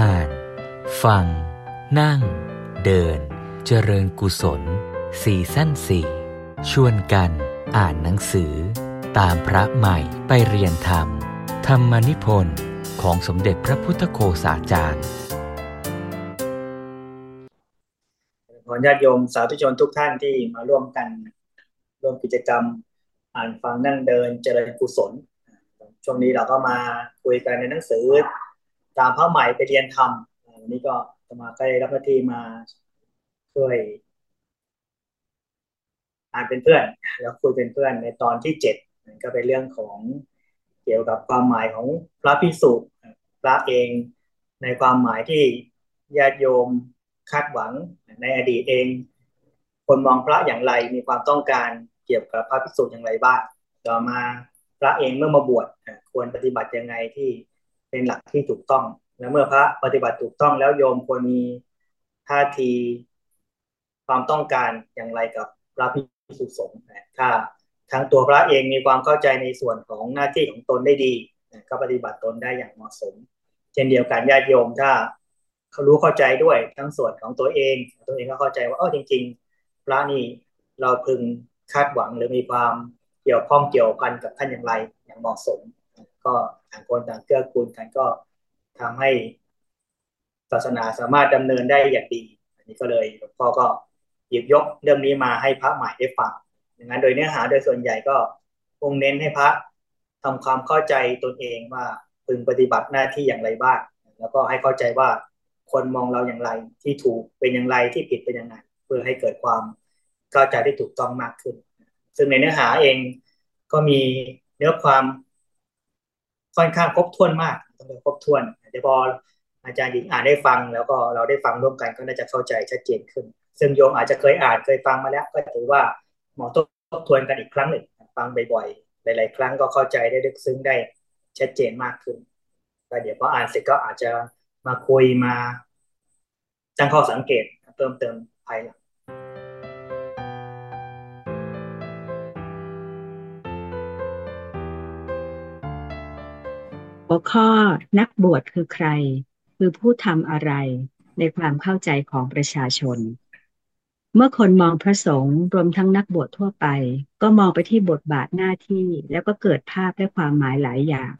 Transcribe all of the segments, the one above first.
อ่าน ฟัง นั่ง เดิน เจริญกุศลสี่สั้นสี่ชวนกัน อ่านหนังสือ ตามพระใหม่ไปเรียนธรรม ธรรมนิพนธ์ของสมเด็จพระพุทธโฆษาจารย์ขอญาติโยมสาธุชนทุกท่านที่มาร่วมกันร่วมกิจกรรมอ่านฟังนั่งเดินเจริญกุศล ช่วงนี้เราก็มาคุยกันในหนังสือ ตามพระใหม่ไปเรียนธรรมวันนี้ก็จะมาใกล้รับหน้าที่มาช่วยอ่านเป็นเพื่อน แล้วคุยเป็นเพื่อนในตอนที่เจ็ดก็เป็นเรื่องของเกี่ยวกับความหมายของพระพิสุพระเองในความหมายที่ญาติโยมคาดหวังในอดีตเอง คนมองพระอย่างไรมีความต้องการเกี่ยวกับพระพิสุอย่างไรบ้างต่อมาพระเองเมื่อมาบวชควรปฏิบัติยังไงที่ เป็นหลักที่ถูกต้อง และเมื่อพระปฏิบัติถูกต้องแล้วโยมควรมีท่าทีความต้องการอย่างไรกับพระพิสุสงฆ์ถ้าทั้งตัวพระเองมีความเข้าใจในส่วนของหน้าที่ของตนได้ดีก็ปฏิบัติตนได้อย่างเหมาะสม เช่นเดียวกันญาติโยมถ้าเขารู้เข้าใจด้วยทั้งส่วนของตัวเอง ตัวเองก็เข้าใจว่าเออจริง ๆ พระนี่เราพึงคาดหวังหรือมีความเกี่ยวข้องเกี่ยวพันกับท่านอย่างไรอย่างเหมาะสม ก็ ต่างคนต่างเกื้อกูลกันก็ทำให้ศาสนาสามารถดำเนินได้อย่างดี อันนี้ก็เลยหลวงพ่อก็หยิบยกเรื่องนี้มาให้พระใหม่ได้ฟังดังนั้นโดยเนื้อหาโดยส่วนใหญ่ก็คงเน้นให้พระทำความเข้าใจตนเองว่าพึงปฏิบัติหน้าที่อย่างไรบ้าง แล้วก็ให้เข้าใจว่าคนมองเราอย่างไรที่ถูกเป็นอย่างไรที่ผิดเป็นอยังไงเพื่อให้เกิดความเข้าใจได้ถูกต้องมากขึ้น ซึ่งในเนื้อหาเองก็มีเนื้อความ ค่อนข้างครบถ้วนมากต้องครบถ้วนเดี๋ยวพออาจารย์หญิงอ่านได้ฟัง แล้วก็เราได้ฟังร่วมกันก็น่าจะเข้าใจชัดเจนขึ้น ซึ่งโยมอาจจะเคยอ่านเคยฟังมาแล้ว ก็ถือว่าหมอทบทวนกันอีกครั้งหนึ่งฟังบ่อยๆหลาย ๆ ครั้งก็เข้าใจได้ลึกซึ้งได้ชัดเจนมากขึ้นก็เดี๋ยวพออ่านเสร็จก็อาจจะมาคุยมาตั้งข้อสังเกตเพิ่มเติมภายหลัง หัวข้อนักบวชคือใคร คือผู้ทำอะไรในความเข้าใจของประชาชน เมื่อคนมองพระสงฆ์รวมทั้งนักบวชทั่วไป ก็มองไปที่บทบาทหน้าที่แล้วก็เกิดภาพและความหมายหลายอย่าง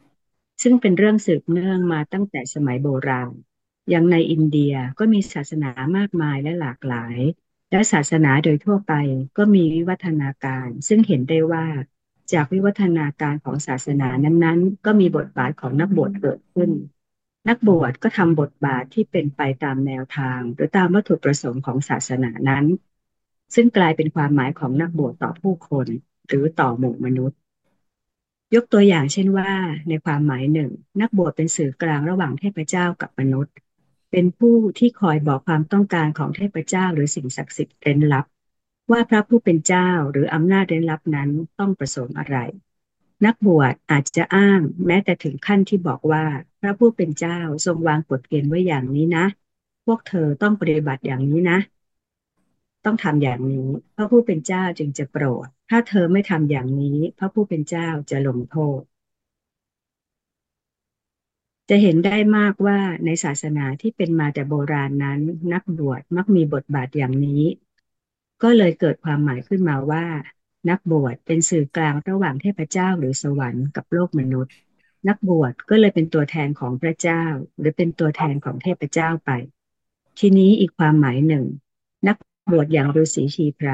ซึ่งเป็นเรื่องสืบเนื่องมาตั้งแต่สมัยโบราณ อย่างในอินเดียก็มีศาสนามากมายและหลากหลาย และศาสนาโดยทั่วไปก็มีวิวัฒนาการ ซึ่งเห็นได้ว่า จากวิวัฒนาการของศาสนานั้นๆ ก็มีบทบาทของนักบวชเกิดขึ้น นักบวชก็ทำบทบาทที่เป็นไปตามแนวทาง หรือตามวัตถุประสงค์ของศาสนานั้น ซึ่งกลายเป็นความหมายของนักบวชต่อผู้คน หรือต่อหมู่มนุษย์ ยกตัวอย่างเช่นว่า ในความหมายหนึ่ง นักบวชเป็นสื่อกลางระหว่างเทพเจ้ากับมนุษย์ เป็นผู้ที่คอยบอกความต้องการของเทพเจ้าหรือสิ่งศักดิ์สิทธิ์เร้นลับ ว่าพระผู้เป็นเจ้าหรืออำนาจเร้นลับนั้นต้องประสงค์อะไร นักบวชอาจจะอ้างแม้แต่ถึงขั้นที่บอกว่า พระผู้เป็นเจ้าทรงวางกฎเกณฑ์ไว้อย่างนี้นะ พวกเธอต้องปฏิบัติอย่างนี้นะ ต้องทำอย่างนี้ พระผู้เป็นเจ้าจึงจะโปรด ถ้าเธอไม่ทำอย่างนี้ พระผู้เป็นเจ้าจะลงโทษ จะเห็นได้มากว่าในศาสนาที่เป็นมาแต่โบราณนั้น นักบวชมักมีบทบาทอย่างนี้ ก็เลยเกิดความหมายขึ้นมาว่า นักบวชเป็นสื่อกลางระหว่างเทพเจ้าหรือสวรรค์กับโลกมนุษย์ นักบวชก็เลยเป็นตัวแทนของพระเจ้า หรือเป็นตัวแทนของเทพเจ้าไป ทีนี้อีกความหมายหนึ่ง นักบวชอย่างฤาษีชีไพร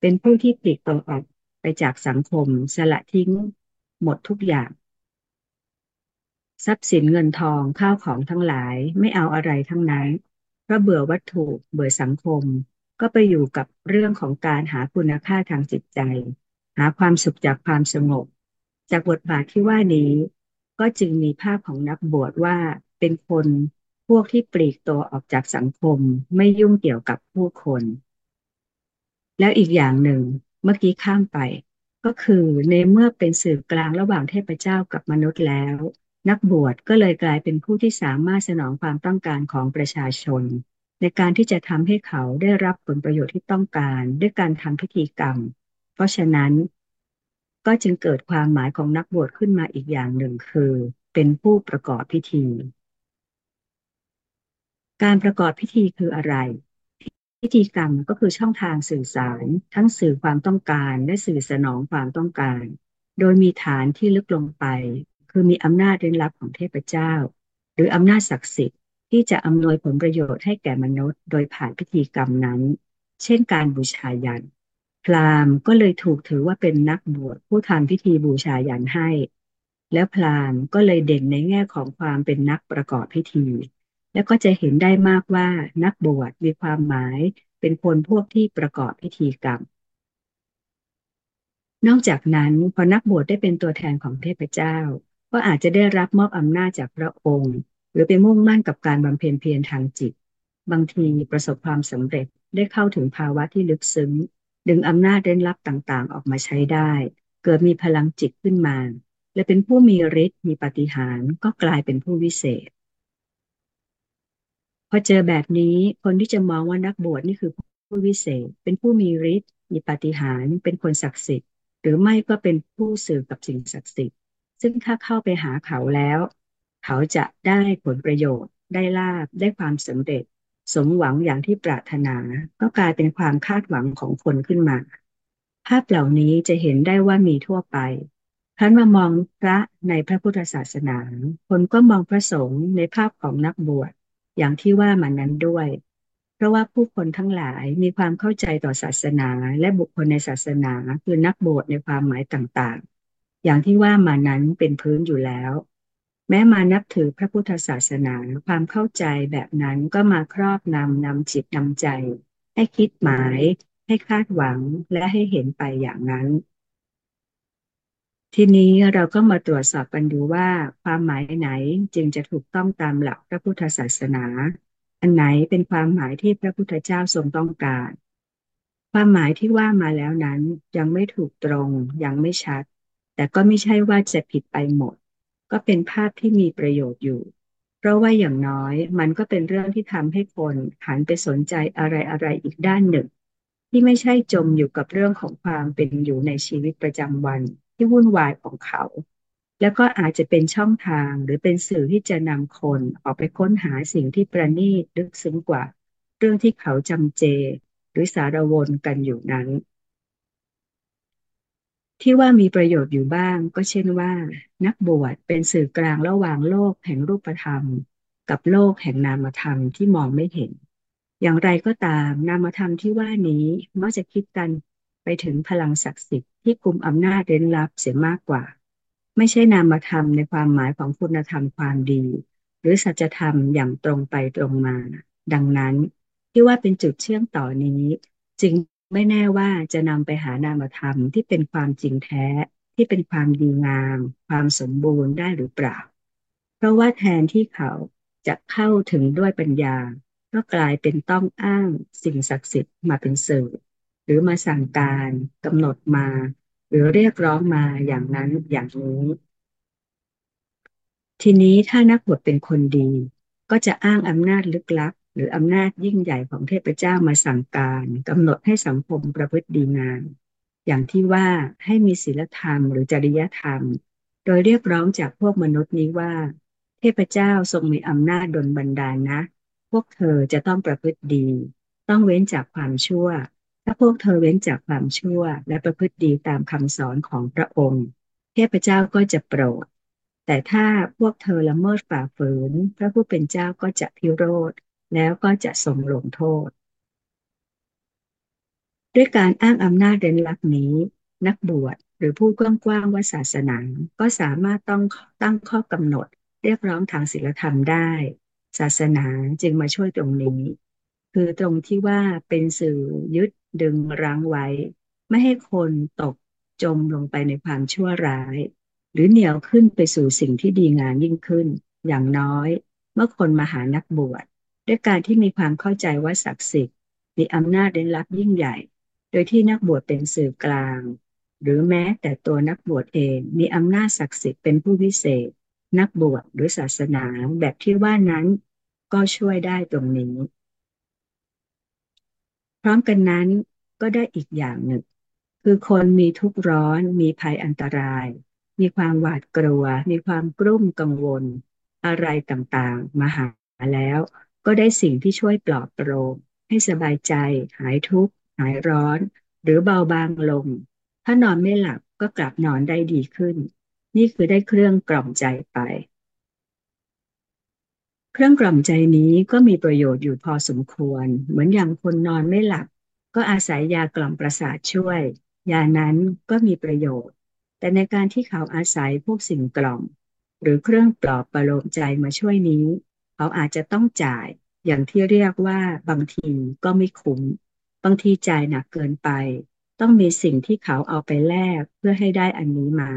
เป็นผู้ที่ปลีกตัวออกไปจากสังคม สละทิ้ง หมดทุกอย่าง ทรัพย์สินเงินทองข้าวของทั้งหลายไม่เอาอะไรทั้งนั้นเพราะเบื่อวัตถุเบื่อสังคม ก็ไปอยู่กับเรื่องของการหาคุณค่าทางจิตใจ หาความสุขจากความสงบ จากบทบาทที่ว่านี้ ก็จึงมีภาพของนักบวชว่าเป็นคนพวกที่ปลีกตัวออกจากสังคมไม่ยุ่งเกี่ยวกับผู้คน แล้วอีกอย่างหนึ่งเมื่อกี้ข้ามไป ก็คือในเมื่อเป็นสื่อกลางระหว่างเทพเจ้ากับมนุษย์แล้ว นักบวชก็เลยกลายเป็นผู้ที่สามารถสนองความต้องการของประชาชน ในการที่จะทำให้เขาได้รับผลประโยชน์ที่ต้องการด้วยการทำพิธีกรรม เพราะฉะนั้น ก็จึงเกิดความหมายของนักบวชขึ้นมาอีกอย่างหนึ่งคือ เป็นผู้ประกอบพิธี การประกอบพิธีคืออะไร พิธีกรรมก็คือช่องทางสื่อสาร ทั้งสื่อความต้องการและสื่อสนองความต้องการ โดยมีฐานที่ลึกลงไป คือมีอำนาจเร้นลับของเทพเจ้า หรืออำนาจศักดิ์สิทธิ ที่จะอำนวยผลประโยชน์ให้แก่มนุษย์ โดยผ่านพิธีกรรมนั้น เช่นการบูชายันพราหมณ์ก็เลยถูกถือว่าเป็นนักบวชผู้ทำพิธีบูชายันให้ แล้วพราหมณ์ก็เลยเด่นในแง่ของความเป็นนักประกอบพิธี แล้วก็จะเห็นได้มากว่านักบวชมีความหมายเป็นคนพวกที่ประกอบพิธีกรรม นอกจากนั้นพอนักบวชได้เป็นตัวแทนของเทพเจ้า ก็อาจจะได้รับมอบอำนาจจากพระองค์ หรือไปมุ่งมั่นกับการบำเพ็ญเพียรทางจิต บางทีประสบความสำเร็จได้เข้าถึงภาวะที่ลึกซึ้ง ดึงอำนาจเร้นลับต่างๆ ออกมาใช้ได้ เกิดมีพลังจิตขึ้นมา และเป็นผู้มีฤทธิ์มีปฏิหารก็กลายเป็นผู้วิเศษ พอเจอแบบนี้คนที่จะมองว่านักบวชนี่คือผู้วิเศษ เป็นผู้มีฤทธิ์มีปฏิหารเป็นคนศักดิ์สิทธิ์ หรือไม่ก็เป็นผู้สื่อกับสิ่งศักดิ์สิทธิ์ซึ่งถ้าเข้าไปหาเขาแล้ว เขาจะได้ผลประโยชน์ ได้ลาบได้ความสำเร็จ สมหวังอย่างที่ปรารถนา ก็กลายเป็นความคาดหวังของคนขึ้นมา ภาพเหล่านี้จะเห็นได้ว่ามีทั่วไปท่านมามองพระในพระพุทธศาสนา คนก็มองพระสงฆ์ในภาพของนักบวชอย่างที่ว่ามานั้นด้วย เพราะว่าผู้คนทั้งหลายมีความเข้าใจต่อศาสนาและบุคคลในศาสนาคือนักบวชในความหมายต่างๆ อย่างที่ว่ามานั้นเป็นพื้นอยู่แล้ว แม้มานับถือพระพุทธศาสนาความเข้าใจแบบนั้นก็มาครอบนำนำจิตนำใจ ให้คิดหมาย ให้คาดหวังและให้เห็นไปอย่างนั้น ทีนี้เราก็มาตรวจสอบกันดูว่าความหมายไหนจึงจะถูกต้องตามหลักพระพุทธศาสนา อันไหนเป็นความหมายที่พระพุทธเจ้าทรงต้องการ ความหมายที่ว่ามาแล้วนั้นยังไม่ถูกตรงยังไม่ชัด แต่ก็ไม่ใช่ว่าจะผิดไปหมด ก็เป็นภาพที่มีประโยชน์อยู่ เพราะว่าอย่างน้อยมันก็เป็นเรื่องที่ทำให้คนหันไปสนใจอะไรอะไรอีกด้านหนึ่ง ที่ไม่ใช่จมอยู่กับเรื่องของความเป็นอยู่ในชีวิตประจำวันที่วุ่นวายของเขา แล้วก็อาจจะเป็นช่องทางหรือเป็นสื่อที่จะนำคนออกไปค้นหาสิ่งที่ประณีตลึกซึ้งกว่า เรื่องที่เขาจำเจ หรือสารวนกันอยู่นั้น ที่ว่ามีประโยชน์อยู่บ้าง ก็เช่นว่า นักบวชเป็นสื่อกลางระหว่างโลกแห่งรูปธรรม กับโลกแห่งนามธรรมที่มองไม่เห็น อย่างไรก็ตาม นามธรรมที่ว่านี้มักจะคิดกันไปถึงพลังศักดิ์สิทธิ์ที่กุมอำนาจเร้นลับเสียมากกว่า ไม่ใช่นามธรรมในความหมายของคุณธรรมความดี หรือสัจธรรมอย่างตรงไปตรงมา ดังนั้นที่ว่าเป็นจุดเชื่อมต่อนี้ จึง ไม่แน่ว่าจะนำไปหานามธรรมที่เป็นความจริงแท้ที่เป็นความดีงาม ความสมบูรณ์ได้หรือเปล่า เพราะว่าแทนที่เขาจะเข้าถึงด้วยปัญญา ก็กลายเป็นต้องอ้างสิ่งศักดิ์สิทธิ์มาเป็นสื่อ หรือมาสั่งการกำหนดมา หรือเรียกร้องมาอย่างนั้นอย่างนี้ทีนี้ถ้านักบวชเป็นคนดี ก็จะอ้างอำนาจลึกลับ หรืออำนาจยิ่งใหญ่ของเทพเจ้ามาสั่งการกำหนดให้สังคมประพฤติดีงามอย่างที่ว่าให้มีศีลธรรมหรือจริยธรรม โดยเรียกร้องจากพวกมนุษย์นี้ว่า เทพเจ้าทรงมีอำนาจดลบันดาลนะ พวกเธอจะต้องประพฤติดี ต้องเว้นจากความชั่ว ถ้าพวกเธอเว้นจากความชั่ว และประพฤติดีตามคำสอนของพระองค์ เทพเจ้าก็จะโปรด แต่ถ้าพวกเธอละเมิดฝ่าฝืน พระผู้เป็นเจ้าก็จะพิโรธ แล้วก็จะทรงลงโทษ ด้วยการอ้างอำนาจเร้นลับนี้ นักบวชหรือผู้กว้างๆว่าศาสนาก็สามารถต้องตั้งข้อกำหนด เรียกร้องทางศีลธรรมได้ ศาสนาจึงมาช่วยตรงนี้ คือตรงที่ว่าเป็นสื่อยึดดึงรั้งไว้ ไม่ให้คนตกจมลงไปในความชั่วร้าย หรือเหนี่ยวขึ้นไปสู่สิ่งที่ดีงามยิ่งขึ้น อย่างน้อย เมื่อคนมาหานักบวช ด้วยการที่มีความเข้าใจว่าศักดิ์สิทธิ์มีอำนาจเร้นลับยิ่งใหญ่ โดยที่นักบวชเป็นสื่อกลาง หรือแม้แต่ตัวนักบวชเองมีอำนาจศักดิ์สิทธิ์เป็นผู้พิเศษ นักบวชหรือศาสนาแบบที่ว่านั้นก็ช่วยได้ตรงนี้ พร้อมกันนั้นก็ได้อีกอย่างหนึ่ง คือคนมีทุกข์ร้อน มีภัยอันตราย มีความหวาดกลัว มีความกลุ้มกังวล อะไรต่างๆ มาหาแล้ว ก็ได้สิ่งที่ช่วยปลอบประโลมให้สบายใจ หายทุกข์ หายร้อน หรือเบาบางลง ถ้านอนไม่หลับก็กลับนอนได้ดีขึ้น นี่คือได้เครื่องกล่อมใจไป เครื่องกล่อมใจนี้ก็มีประโยชน์อยู่พอสมควร เหมือนอย่างคนนอนไม่หลับ ก็อาศัยยากล่อมประสาทช่วย ยานั้นก็มีประโยชน์ แต่ในการที่เขาอาศัยพวกสิ่งกล่อม หรือเครื่องปลอบประโลมใจมาช่วยนี้ เขาอาจจะต้องจ่ายอย่างที่เรียกว่าบางทีก็ไม่คุ้ม บางทีจ่ายหนักเกินไป ต้องมีสิ่งที่เขาเอาไปแลกเพื่อให้ได้อันนี้มา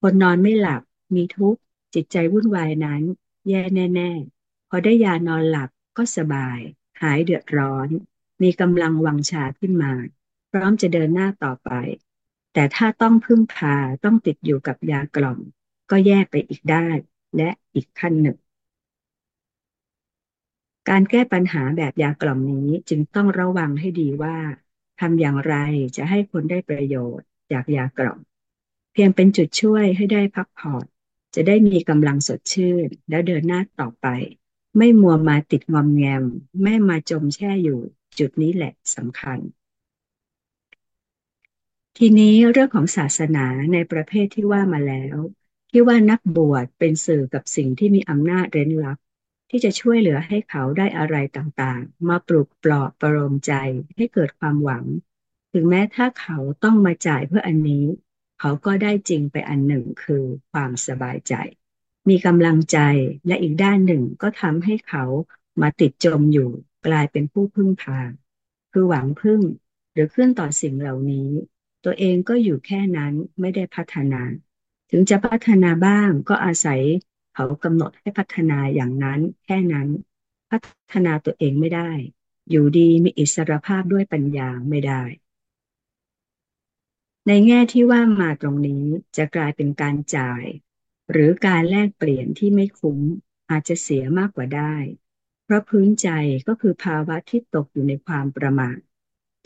คนนอนไม่หลับมีทุกข์จิตใจวุ่นวายนั้น แย่แน่ ๆ พอได้ยานอนหลับก็สบาย หายเดือดร้อน มีกำลังวังชาขึ้นมา พร้อมจะเดินหน้าต่อไป แต่ถ้าต้องพึ่งพาต้องติดอยู่กับยากล่อม ก็แยกไปอีกได้และอีกขั้นหนึ่ง การแก้ปัญหาแบบยากล่อมนี้จึงต้องระวังให้ดีว่าทำอย่างไรจะให้คนได้ประโยชน์ จากยากล่อม เพียงเป็นจุดช่วยให้ได้พักผ่อนจะได้มีกำลังสดชื่น แล้วเดินหน้าต่อไป ไม่มัวมาติดงอมแงม ไม่มาจมแช่อยู่ จุดนี้แหละสำคัญ ทีนี้เรื่องของศาสนาในประเภทที่ว่ามาแล้ว ที่ว่านักบวชเป็นสื่อกับสิ่งที่มีอำนาจเร้นลับ ที่จะช่วยเหลือให้เขาได้อะไรต่างๆ มาปลุกปลอบประโลมใจให้เกิดความหวัง ถึงแม้ถ้าเขาต้องมาจ่ายเพื่ออันนี้ เขาก็ได้จริงไปอันหนึ่งคือความสบายใจ มีกำลังใจและอีกด้านหนึ่งก็ทำให้เขามาติดจมอยู่กลายเป็นผู้พึ่งพา คือหวังพึ่งหรือขึ้นต่อสิ่งเหล่านี้ ตัวเองก็อยู่แค่นั้นไม่ได้พัฒนา ถึงจะพัฒนาบ้างก็อาศัย เขากำหนดให้พัฒนาอย่างนั้นแค่นั้น พัฒนาตัวเองไม่ได้ อยู่ดีมีอิสรภาพด้วยปัญญาไม่ได้ ในแง่ที่ว่ามาตรงนี้จะกลายเป็นการจ่าย หรือการแลกเปลี่ยนที่ไม่คุ้มอาจจะเสียมากกว่าได้ เพราะพื้นใจก็คือภาวะที่ตกอยู่ในความประมาท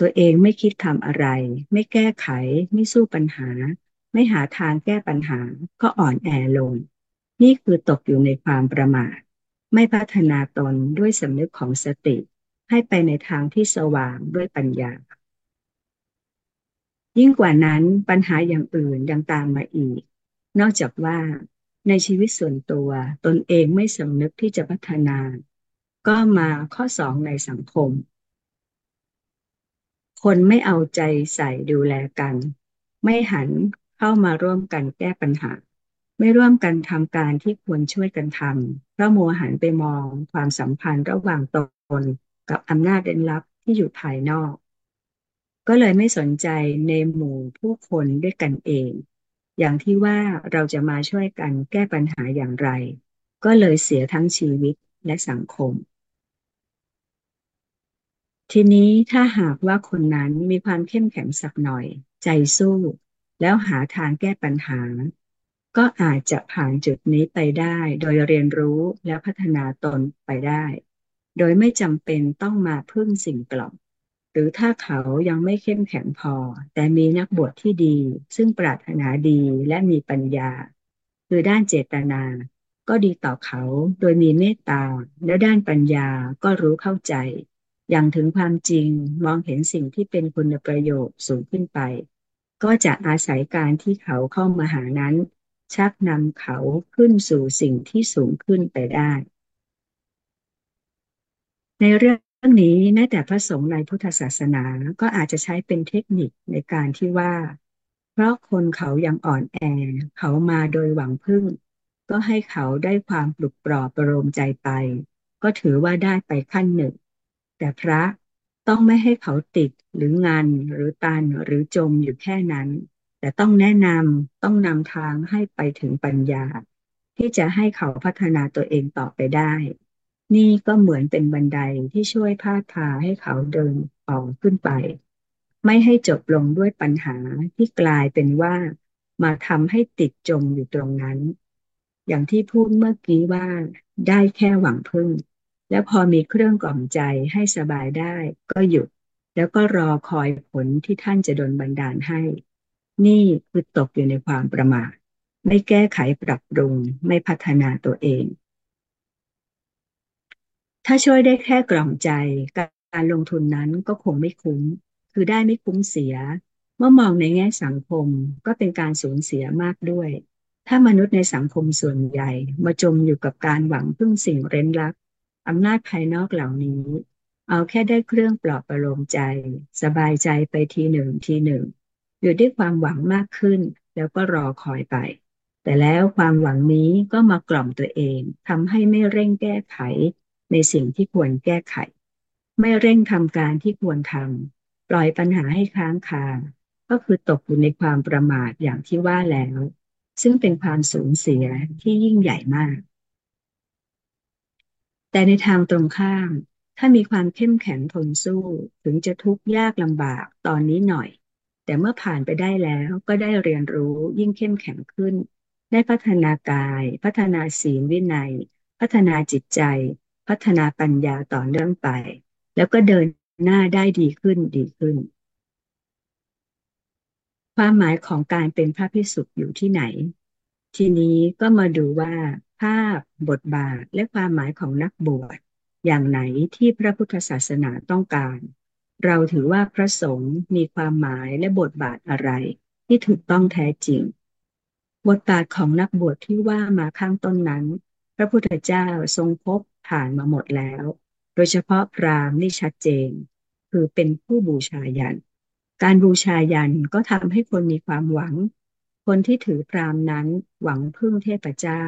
ตัวเองไม่คิดทำอะไร ไม่แก้ไข ไม่สู้ปัญหา ไม่หาทางแก้ปัญหาก็อ่อนแอลง นี่คือตกอยู่ในความประมาท ไม่พัฒนาตนด้วยสำนึกของสติ ให้ไปในทางที่สว่างด้วยปัญญา ยิ่งกว่านั้นปัญหาอย่างอื่นยังตามมาอีก นอกจากว่าในชีวิตส่วนตัวตนเองไม่สำนึกที่จะพัฒนา ก็มาข้อสองในสังคม คนไม่เอาใจใส่ดูแลกัน ไม่หันเข้ามาร่วมกันแก้ปัญหา ไม่ร่วมกันทำการที่ควรช่วยกันทำเพราะโมหันไปมองความสัมพันธ์ระหว่างตนกับอำนาจเร้นลับที่อยู่ภายนอก ก็เลยไม่สนใจในหมู่ผู้คนด้วยกันเอง อย่างที่ว่าเราจะมาช่วยกันแก้ปัญหาอย่างไร ก็เลยเสียทั้งชีวิตและสังคม ทีนี้ถ้าหากว่าคนนั้นมีความเข้มแข็งสักหน่อย ใจสู้ แล้วหาทางแก้ปัญหา ก็อาจจะผ่านจุดนี้ไปได้ โดยเรียนรู้และพัฒนาตนไปได้ โดยไม่จำเป็นต้องมาพึ่งสิ่งกล่อมหรือถ้าเขายังไม่เข้มแข็งพอ แต่มีนักบวชที่ดี ซึ่งปรารถนาดีและมีปัญญา คือด้านเจตนา ก็ดีต่อเขาโดยมีเมตตา และด้านปัญญาก็รู้เข้าใจ อย่างถึงความจริงมองเห็นสิ่งที่เป็นคุณประโยชน์สูงขึ้นไป ก็จะอาศัยการที่เขาเข้ามาหานั้น ชักนำเขาขึ้นสู่สิ่งที่สูงขึ้นไปได้ ในเรื่องนี้แม้แต่พระสงฆ์ในพุทธศาสนาก็อาจจะใช้เป็นเทคนิคในการที่ว่า เพราะคนเขายังอ่อนแอเขามาโดยหวังพึ่ง ก็ให้เขาได้ความปลุกปลอบประโลมใจไป ก็ถือว่าได้ไปขั้นหนึ่ง แต่พระต้องไม่ให้เขาติดหรืองานหรือตันหรือจมอยู่แค่นั้น แต่ต้องแนะนำต้องนำทางให้ไปถึงปัญญา ที่จะให้เขาพัฒนาตัวเองต่อไปได้ นี่ก็เหมือนเป็นบันไดที่ช่วยพาพาให้เขาเดินต่อขึ้นไป ไม่ให้จบลงด้วยปัญหาที่กลายเป็นว่า มาทำให้ติดจมอยู่ตรงนั้น อย่างที่พูดเมื่อกี้ว่าได้แค่หวังพึ่ง แล้วพอมีเครื่องกล่อมใจให้สบายได้ ก็หยุดแล้วก็รอคอยผลที่ท่านจะดลบันดาลให้ นี่คือตกอยู่ในความประมาทไม่แก้ไขปรับปรุงไม่พัฒนาตัวเอง ถ้าช่วยได้แค่กล่อมใจการลงทุนนั้นก็คงไม่คุ้ม คือได้ไม่คุ้มเสีย เมื่อมองในแง่สังคมก็เป็นการสูญเสียมากด้วย ถ้ามนุษย์ในสังคมส่วนใหญ่มาจมอยู่กับการหวังพึ่งสิ่งเร้นลับอำนาจภายนอกเหล่านี้ เอาแค่ได้เครื่องปลอบประโลมใจ สบายใจไปทีหนึ่งทีหนึ่ง อยู่ด้วยความหวังมากขึ้น แล้วก็รอคอยไป แต่แล้วความหวังนี้ก็มากล่อมตัวเองทำให้ไม่เร่งแก้ไข ในสิ่งที่ควรแก้ไข ไม่เร่งทำการที่ควรทำปล่อยปัญหาให้ค้างคา ก็คือตกอยู่ในความประมาทอย่างที่ว่าแล้ว ซึ่งเป็นความสูญเสียที่ยิ่งใหญ่มาก แต่ในทางตรงข้ามถ้ามีความเข้มแข็งทนสู้ถึงจะทุกข์ยากลำบากตอนนี้หน่อย แต่เมื่อผ่านไปได้แล้วก็ได้เรียนรู้ยิ่งเข้มแข็งขึ้น ได้พัฒนากาย พัฒนาศีลวินัย พัฒนาจิตใจ พัฒนาปัญญาต่อเนื่องไป แล้วก็เดินหน้าได้ดีขึ้นดีขึ้น ความหมายของการเป็นพระพิสุอยู่ที่ไหน ทีนี้ก็มาดูว่า ภาพ บทบาทและความหมายของนักบวชอย่างไหนที่พระพุทธศาสนาต้องการ เราถือว่าพระสงฆ์มีความหมายและบทบาทอะไร ที่ถูกต้องแท้จริง บทบาทของนักบวชที่ว่ามาข้างต้นนั้น พระพุทธเจ้าทรงพบผ่านมาหมดแล้ว โดยเฉพาะพราหมณ์นี่ชัดเจน คือเป็นผู้บูชายัน การบูชายันก็ทำให้คนมีความหวัง คนที่ถือพราหมณ์นั้นหวังพึ่งเทพเจ้า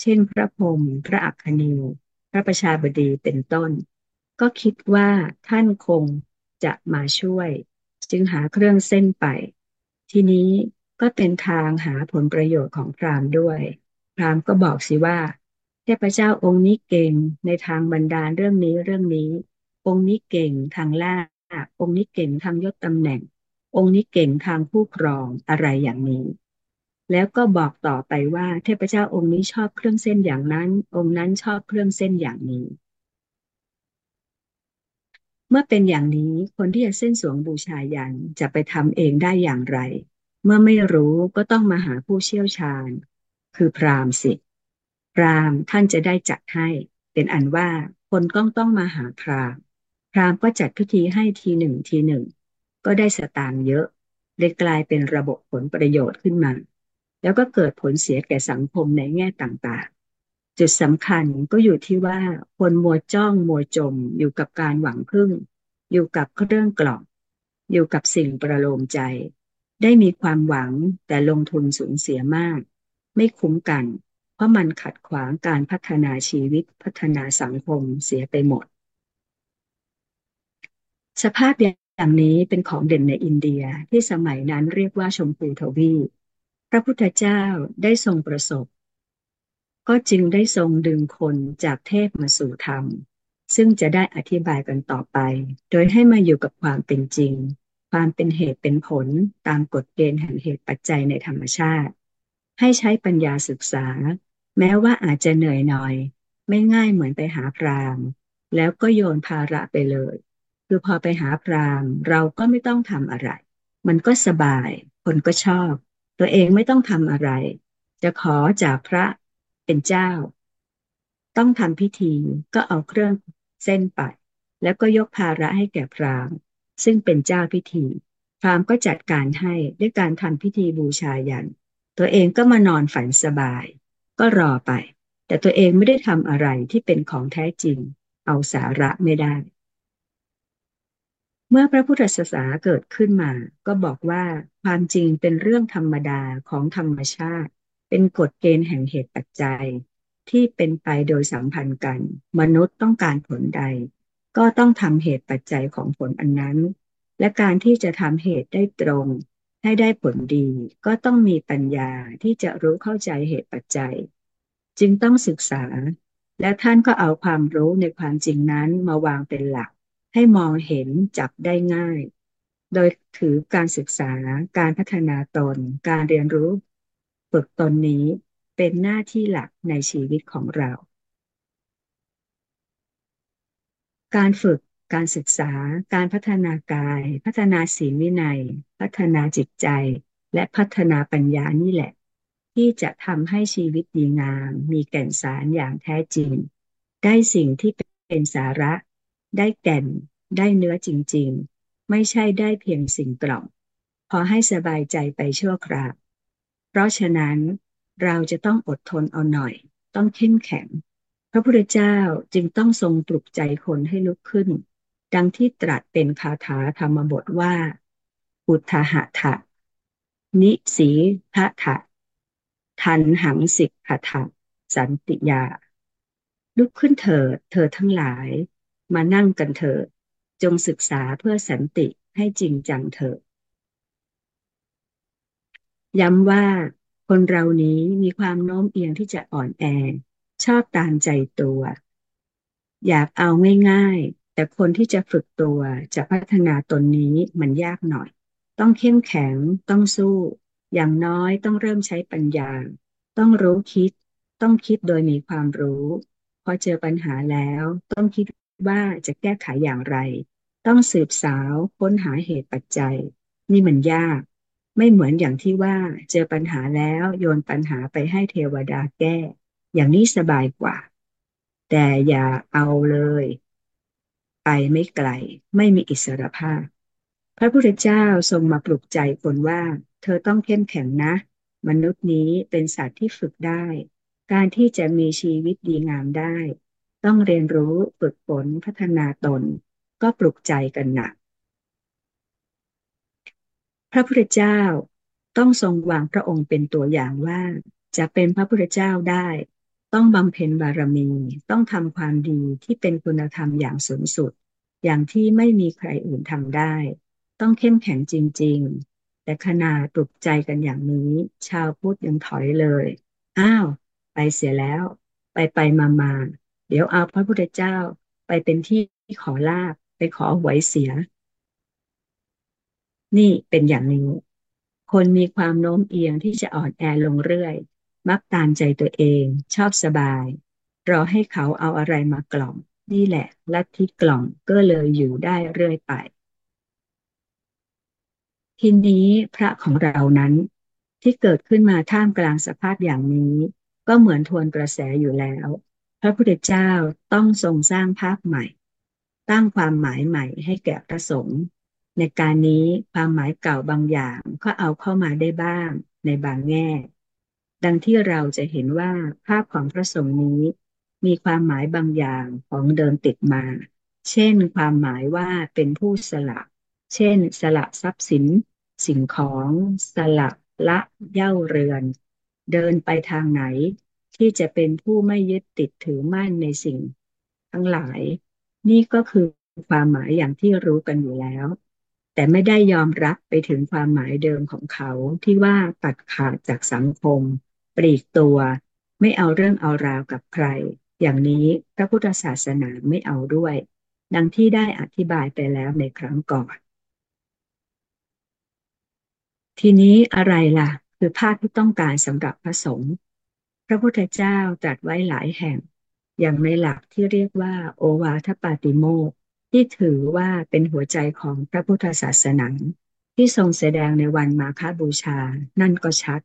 เช่น พระพรหมพระอัคคณีพระประชาบดีเป็นต้น ก็คิดว่าท่านคง จะมาช่วย จึงหาเครื่องเส้นไป ทีนี้ก็เป็นทางหาผลประโยชน์ของพราหมณ์ด้วย พราหมณ์ก็บอกสิว่า เทพเจ้าองค์นี้เก่งในทางบรรดาเรื่องนี้เรื่องนี้ องค์นี้เก่งทางลาองค์นี้เก่งทางยศตำแหน่ง องค์นี้เก่งทางผู้ครองอะไรอย่างนี้แล้วก็บอกต่อไปว่าเทพเจ้าองค์นี้ชอบเครื่องเส้นอย่างนั้น องค์นั้นชอบเครื่องเส้นอย่างนี้ เมื่อเป็นอย่างนี้คนที่จะเส้นสวงบูชายันจะไปทำเองได้อย่างไร เมื่อไม่รู้ก็ต้องมาหาผู้เชี่ยวชาญ คือพราหมณ์สิ พราหมณ์ท่านจะได้จัดให้ เป็นอันว่าคนก็ต้องมาหาพราหมณ์ พราหมณ์ก็จัดพิธีให้ทีหนึ่งทีหนึ่ง ก็ได้สตางค์เยอะเลยกลายเป็นระบบผลประโยชน์ขึ้นมา แล้วก็เกิดผลเสียแก่สังคมในแง่ต่างๆ จุดสำคัญก็อยู่ที่ว่าคนมัวจ้องมัวจมอยู่กับการหวังพึ่ง อยู่กับเครื่องกล่อมอยู่กับสิ่งประโลมใจ ได้มีความหวังแต่ลงทุนสูญเสียมาก ไม่คุ้มกัน เพราะมันขัดขวางการพัฒนาชีวิตพัฒนาสังคมเสียไปหมด สภาพอย่างนี้เป็นของเด่นในอินเดียที่สมัยนั้นเรียกว่าชมพูทวีพระพุทธเจ้าได้ทรงประสบ ก็จึงได้ทรงดึงคนจากเทพมาสู่ธรรม ซึ่งจะได้อธิบายกันต่อไป โดยให้มาอยู่กับความเป็นจริง ความเป็นเหตุเป็นผลตามกฎเกณฑ์แห่งเหตุปัจจัยในธรรมชาติ ให้ใช้ปัญญาศึกษา แม้ว่าอาจจะเหนื่อยหน่อย ไม่ง่ายเหมือนไปหาพรามแล้วก็โยนภาระไปเลย คือพอไปหาพรามเราก็ไม่ต้องทำอะไร มันก็สบาย คนก็ชอบ ตัวเองไม่ต้องทำอะไร จะขอจากพระ เป็นเจ้า ต้องทำพิธีก็เอาเครื่องเส้นไป แล้วก็ยกภาระให้แก่พรามซึ่งเป็นเจ้าพิธี พรามก็จัดการให้ด้วยการทำพิธีบูชายัน ตัวเองก็มานอนฝันสบาย ก็รอไป แต่ตัวเองไม่ได้ทำอะไรที่เป็นของแท้จริง เอาสาระไม่ได้ เมื่อพระพุทธศาสนาเกิดขึ้นมา ก็บอกว่าความจริงเป็นเรื่องธรรมดาของธรรมชาติ เป็นกฎเกณฑ์แห่งเหตุปัจจัย ที่เป็นไปโดยสัมพันธ์กัน มนุษย์ต้องการผลใด ก็ต้องทำเหตุปัจจัยของผลอันนั้น และการที่จะทำเหตุได้ตรง ให้ได้ผลดี ก็ต้องมีปัญญาที่จะรู้เข้าใจเหตุปัจจัย จึงต้องศึกษา และท่านก็เอาความรู้ในความจริงนั้นมาวางเป็นหลัก ให้มองเห็นจับได้ง่าย โดยถือการศึกษา การพัฒนาตน การเรียนรู้ ฝึกตนนี้เป็นหน้าที่หลักในชีวิตของเรา การฝึกการศึกษา การพัฒนากาย พัฒนาศีลวินัย พัฒนาจิตใจ และพัฒนาปัญญานี่แหละ ที่จะทำให้ชีวิตดีงาม มีแก่นสารอย่างแท้จริง ได้สิ่งที่เป็นสาระ ได้แก่น ได้เนื้อจริง ๆ ไม่ใช่ได้เพียงสิ่งกล่อมพอให้สบายใจไปชั่วคราว เพราะฉะนั้นเราจะต้องอดทนเอาหน่อย ต้องเข้มแข็ง พระพุทธเจ้าจึงต้องทรงปลุกใจคนให้ลุกขึ้น ดังที่ตรัสเป็นคาถาธรรมบทว่า อุทหะทะนิสีพะทะทันหังสิกหะทะสันติยา ลุกขึ้นเถิด เธอทั้งหลาย มานั่งกันเถิด จงศึกษาเพื่อสันติให้จริงจังเถิด ย้ำว่าคนเรานี้มีความโน้มเอียงที่จะอ่อนแอ ชอบตามใจตัว อยากเอาง่ายๆ แต่คนที่จะฝึกตัวจะพัฒนาตนนี้มันยากหน่อย ต้องเข้มแข็งต้องสู้ อย่างน้อยต้องเริ่มใช้ปัญญา ต้องรู้คิด ต้องคิดโดยมีความรู้ พอเจอปัญหาแล้วต้องคิดว่าจะแก้ไขอย่างไร ต้องสืบสาวค้นหาเหตุปัจจัย นี่มันยาก ไม่เหมือนอย่างที่ว่าเจอปัญหาแล้วโยนปัญหาไปให้เทวดาแก้ อย่างนี้สบายกว่า แต่อย่าเอาเลย ไปไม่ไกล ไม่มีอิสรภาพ พระพุทธเจ้าทรงมาปลุกใจคนว่า เธอต้องเข้มแข็งนะ มนุษย์นี้เป็นสัตว์ที่ฝึกได้ การที่จะมีชีวิตดีงามได้ ต้องเรียนรู้ฝึกฝนพัฒนาตน ก็ปลุกใจกันหนัก พระพุทธเจ้าต้องทรงวางพระองค์เป็นตัวอย่างว่า จะเป็นพระพุทธเจ้าได้ ต้องบำเพ็ญบารมี ต้องทำความดีที่เป็นคุณธรรมอย่างสูงสุด อย่างที่ไม่มีใครอื่นทำได้ ต้องเข้มแข็งจริง ๆ แต่ขนาดปลุกใจกันอย่างนี้ ชาวพุทธยังถอยเลย อ้าว ไปเสียแล้ว ไปไปมามาเดี๋ยวเอาพระพุทธเจ้าไปเป็นที่ขอลาบไปขอหวยเสีย นี่เป็นอย่างนี้ คนมีความโน้มเอียงที่จะอ่อนแอลงเรื่อย มักตามใจตัวเอง ชอบสบาย รอให้เขาเอาอะไรมากล่อม นี่แหละลัทธิกล่อมก็เลยอยู่ได้เรื่อยไป ทีนี้พระของเรานั้นที่เกิดขึ้นมาท่ามกลางสภาพอย่างนี้ ก็เหมือนทวนกระแสอยู่แล้ว พระพุทธเจ้าต้องทรงสร้างภาพใหม่ ตั้งความหมายใหม่ให้แก่พระสงฆ์ ในการนี้ความหมายเก่าบางอย่างก็เอาเข้ามาได้บ้างในบางแง่ ดังที่เราจะเห็นว่าภาพของพระสงฆ์นี้ มีความหมายบางอย่างของเดิมติดมา เช่น ความหมายว่าเป็นผู้สละ เช่น สละทรัพย์สิน สิ่งของสละละเย่าเรือน เดินไปทางไหน ที่จะเป็นผู้ไม่ยึดติดถือมั่นในสิ่ง ทั้งหลาย นี่ก็คือความหมายอย่างที่รู้กันอยู่แล้ว แต่ไม่ได้ยอมรับไปถึงความหมายเดิมของเขาที่ว่าตัดขาดจากสังคม ปลีกตัว ไม่เอาเรื่องเอาราวกับใคร อย่างนี้พระพุทธศาสนาไม่เอาด้วย ดังที่ได้อธิบายไปแล้วในครั้งก่อน ทีนี้อะไรล่ะ คือภาพที่ต้องการสำหรับพระสงฆ์พระพุทธเจ้าตรัสไว้หลายแห่ง อย่างในหลักที่เรียกว่า โอวาทปาติโมก ที่ถือว่าเป็นหัวใจของพระพุทธศาสนาที่ทรงแสดงในวันมาฆบูชา นั่นก็ชัด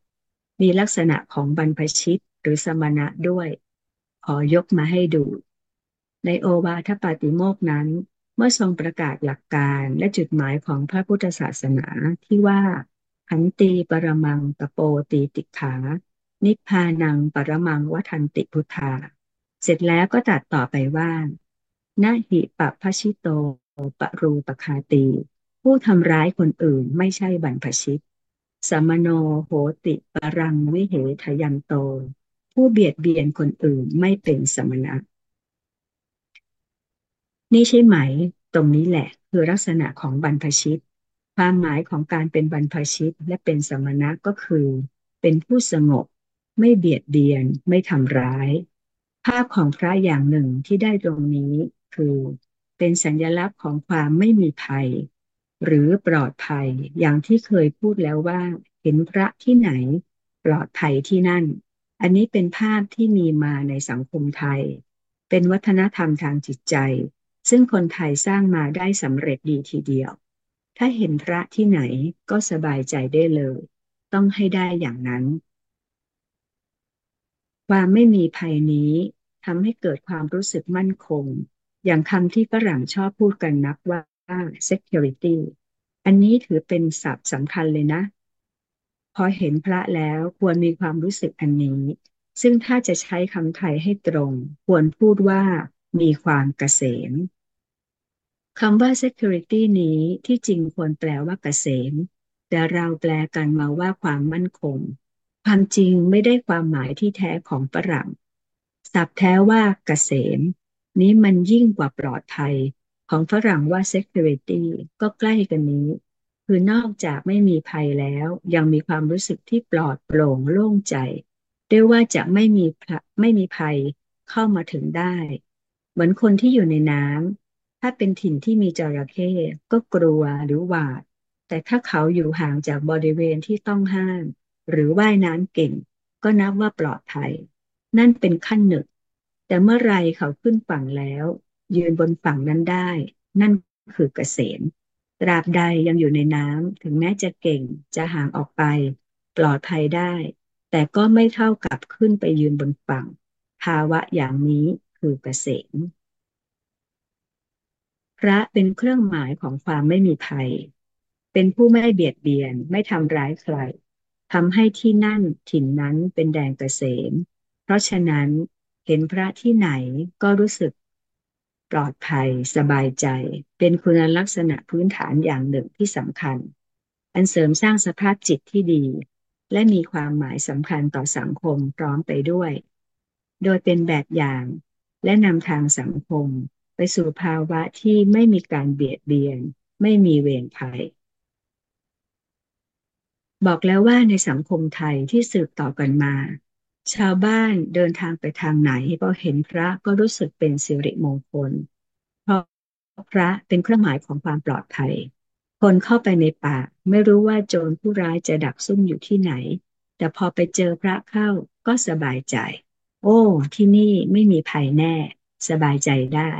มีลักษณะของบรรพชิตหรือสมณะด้วย ขอยกมาให้ดู ในโอวาทปาติโมกนั้น เมื่อทรงประกาศหลักการและจุดหมายของพระพุทธศาสนาที่ว่าขันตีปรมังตโปตีติขา นิพพานังปรมังวัทันติพุทธา เสร็จแล้วก็ตัดต่อไปว่า นาหิปะพชิโต ปะรูปคาตี ผู้ทำร้ายคนอื่นไม่ใช่บรรพชิต สมโนโหติปรังวิเหทยันโต ผู้เบียดเบียนคนอื่นไม่เป็นสมณะ นี่ใช่ไหม ตรงนี้แหละคือลักษณะของบรรพชิต ความหมายของการเป็นบรรพชิตและเป็นสมณะก็คือ เป็นผู้สงบ ไม่เบียดเบียน ไม่ทำร้าย ภาพของพระอย่างหนึ่งที่ได้ตรงนี้ คือเป็นสัญลักษณ์ของความไม่มีภัย หรือปลอดภัย อย่างที่เคยพูดแล้วว่า เห็นพระที่ไหน ปลอดภัยที่นั่น อันนี้เป็นภาพที่มีมาในสังคมไทย เป็นวัฒนธรรมทางจิตใจ ซึ่งคนไทยสร้างมาได้สำเร็จดีทีเดียว ถ้าเห็นพระที่ไหนก็สบายใจได้เลย ต้องให้ได้อย่างนั้น ความไม่มีภัยนี้ทำให้เกิดความรู้สึกมั่นคง อย่างคำที่ฝรั่งชอบพูดกันนักว่า security อันนี้ถือเป็นศัพท์สำคัญเลยนะ พอเห็นพระแล้วควรมีความรู้สึกอันนี้ ซึ่งถ้าจะใช้คำไทยให้ตรง ควรพูดว่ามีความเกษมคำว่า security นี้ที่จริงควรแปลว่าเกษม แต่เราแปลกันมาว่าความมั่นคง ความจริงไม่ได้ความหมายที่แท้ของฝรั่งศัพท์แท้ว่าเกษม นี้มันยิ่งกว่าปลอดภัย ของฝรั่งว่า security ก็ใกล้กันนี้ คือนอกจากไม่มีภัยแล้ว ยังมีความรู้สึกที่ปลอดโปร่งโล่งใจด้วยว่าจะไม่มีไม่มีภัยเข้ามาถึงได้ เหมือนคนที่อยู่ในน้ำถ้าเป็นถิ่นที่มีจระเข้ก็กลัวหรือหวาด แต่ถ้าเขาอยู่ห่างจากบริเวณที่ต้องห้าม หรือว่ายน้ำเก่ง ก็นับว่าปลอดภัย นั่นเป็นขั้นหนึ่ง แต่เมื่อไรเขาขึ้นฝั่งแล้ว ยืนบนฝั่งนั้นได้ นั่นคือเกษมตราบใดยังอยู่ในน้ำถึงแม้จะเก่งจะห่างออกไป ปลอดภัยได้ แต่ก็ไม่เท่ากับขึ้นไปยืนบนฝั่ง ภาวะอย่างนี้คือเกษมพระเป็นเครื่องหมายของความไม่มีภัย เป็นผู้ไม่เบียดเบียนไม่ทำร้ายใครทำให้ที่นั่นถิ่นนั้นเป็นแดงเกษม เพราะฉะนั้น เห็นพระที่ไหนก็รู้สึกปลอดภัยสบายใจ เป็นคุณลักษณะพื้นฐานอย่างหนึ่งที่สำคัญ อันเสริมสร้างสภาพจิตที่ดี และมีความหมายสำคัญต่อสังคมพร้อมไปด้วย โดยเป็นแบบอย่าง และนำทางสังคม ไปสู่ภาวะที่ไม่มีการเบียดเบียน ไม่มีเวรภัย บอกแล้วว่าในสังคมไทยที่สืบต่อกันมา ชาวบ้านเดินทางไปทางไหนพอเห็นพระก็รู้สึกเป็นสิริมงคล เพราะพระเป็นเครื่องหมายของความปลอดภัย คนเข้าไปในป่าไม่รู้ว่าโจรผู้ร้ายจะดักซุ่มอยู่ที่ไหน แต่พอไปเจอพระเข้าก็สบายใจ โอ้ ที่นี่ไม่มีภัยแน่ สบายใจได้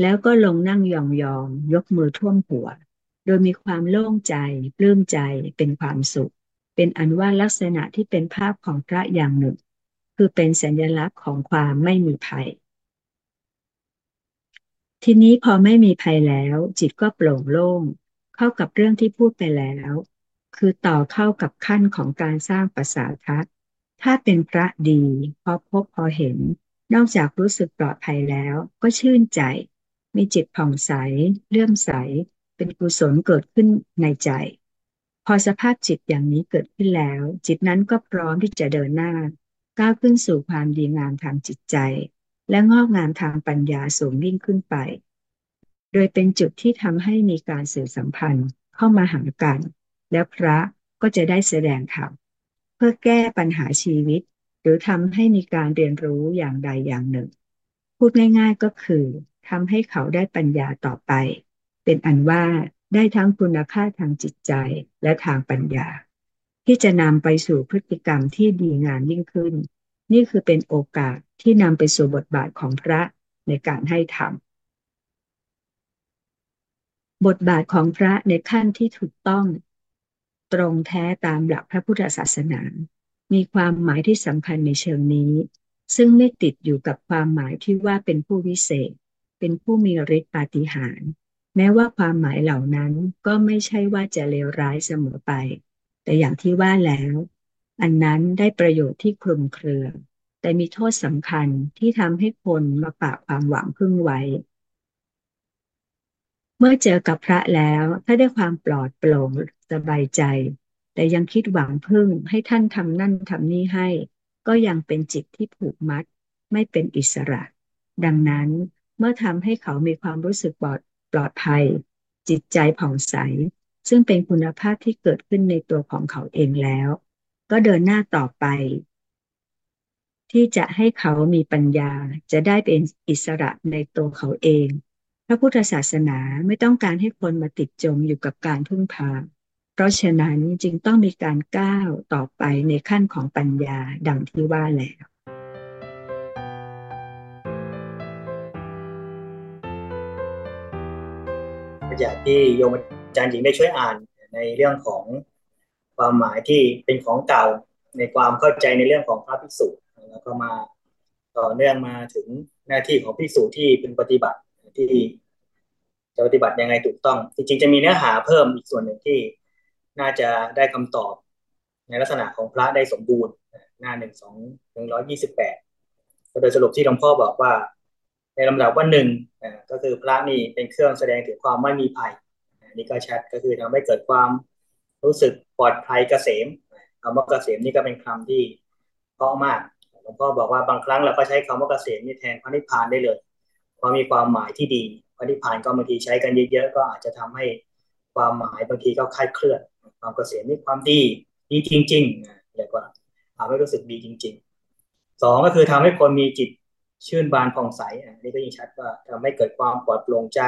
แล้วก็ลงนั่งยองๆยกมือท่วมหัว โดยมีความโล่งใจปลื้มใจเป็นความสุข เป็นอันว่าลักษณะที่เป็นภาพของพระอย่างหนึ่ง คือเป็นสัญลักษณ์ของความไม่มีภัย ทีนี้พอไม่มีภัยแล้ว จิตก็โปร่งโล่ง เข้ากับเรื่องที่พูดไปแล้ว คือต่อเข้ากับขั้นของการสร้างปสาทัศน์ถ้าเป็นพระดี พอพบพอเห็น นอกจากรู้สึกปลอดภัยแล้ว ก็ชื่นใจ มีจิตผ่องใส เลื่อมใส เป็นกุศลเกิดขึ้นในใจ พอสภาพจิตอย่างนี้เกิดขึ้นแล้ว จิตนั้นก็พร้อมที่จะเดินหน้า ก้าวขึ้นสู่ความดีงามทางจิตใจ และงอกงามทางปัญญาสูงยิ่งขึ้นไป โดยเป็นจุดที่ทำให้มีการสื่อสัมพันธ์เข้ามาหากัน แล้วพระก็จะได้แสดงธรรมเพื่อแก้ปัญหาชีวิต หรือทำให้มีการเรียนรู้อย่างใดอย่างหนึ่ง พูดง่ายๆก็คือทำให้เขาได้ปัญญาต่อไป เป็นอันว่า ได้ทั้งคุณค่าทางจิตใจและทางปัญญา ที่จะนำไปสู่พฤติกรรมที่ดีงามยิ่งขึ้น นี่คือเป็นโอกาสที่นำไปสู่บทบาทของพระในการให้ธรรมบทบาทของพระในขั้นที่ถูกต้อง ตรงแท้ตามหลักพระพุทธศาสนา มีความหมายที่สำคัญในเชิงนี้ ซึ่งไม่ติดอยู่กับความหมายที่ว่าเป็นผู้วิเศษ เป็นผู้มีฤทธิ์ปาฏิหาริย์ แม้ว่าความหมายเหล่านั้นก็ไม่ใช่ว่าจะเลวร้ายเสมอไป แต่อย่างที่ว่าแล้ว อันนั้นได้ประโยชน์ที่คลุมเครือ แต่มีโทษสำคัญที่ทำให้คนมาปากความหวังพึ่งไว้ เมื่อเจอกับพระแล้วถ้าได้ความปลอดโปร่งสบายใจ แต่ยังคิดหวังพึ่งให้ท่านทำนั่นทำนี่ให้ ก็ยังเป็นจิตที่ผูกมัด ไม่เป็นอิสระ ดังนั้นเมื่อทำให้เขามีความรู้สึกปลอด ลอดภัย จิตใจผ่องใส ซึ่งเป็นคุณภาพที่เกิดขึ้นในตัวของเขาเองแล้ว ก็เดินหน้าต่อไป ที่จะให้เขามีปัญญาจะได้เป็นอิสระในตัวเขาเอง พระพุทธศาสนาไม่ต้องการให้คนมาติดจมอยู่กับการพึ่งพา เพราะฉะนั้นจึงต้องมีการก้าวต่อไปในขั้นของปัญญาดังที่ว่าแล้ว อยากที่โยมอาจารย์หญิงได้ช่วยอ่านในเรื่องของความหมายที่เป็นของเก่าในความเข้าใจในเรื่องของพระภิกษุแล้วก็มาต่อเนื่องมาถึงหน้าที่ของภิกษุที่เป็นปฏิบัติที่จะปฏิบัติยังไงถูกต้อง จริงๆจะมีเนื้อหาเพิ่มอีกส่วนหนึ่งที่น่าจะได้คำตอบ ในลักษณะของพระได้สมบูรณ์ หน้าหนึ่งสองหนึ่งร้อยยี่สิบแปดโดยสรุปที่หลวงพ่อบอกว่า ในลำดับว่าหนึ่งก็คือพระนี่เป็นเครื่องแสดงถึงความไม่มีภัยนี่ก็ชัดก็คือทำให้เกิดความรู้สึกปลอดภัยเกษมคำว่าเกษมนี่ก็เป็นคำที่เพราะมากหลวงพ่อบอกว่าบางครั้งเราก็ใช้คำว่าเกษมนี่แทนพระนิพพานได้เลยเพราะมีความหมายที่ดีพระนิพพานก็บางทีใช้กันเยอะๆก็อาจจะทำให้ความหมายบางทีก็คลายเคลื่อน ความเกษมนี่ความดีดีจริงๆเรียกว่าทำให้รู้สึกดีจริงๆสองก็คือทำให้คนมีจิต ชื่นบานผ่องใสอันนี้ก็ยิ่งชัดว่าทำให้เกิดความปลอดโปร่งใจ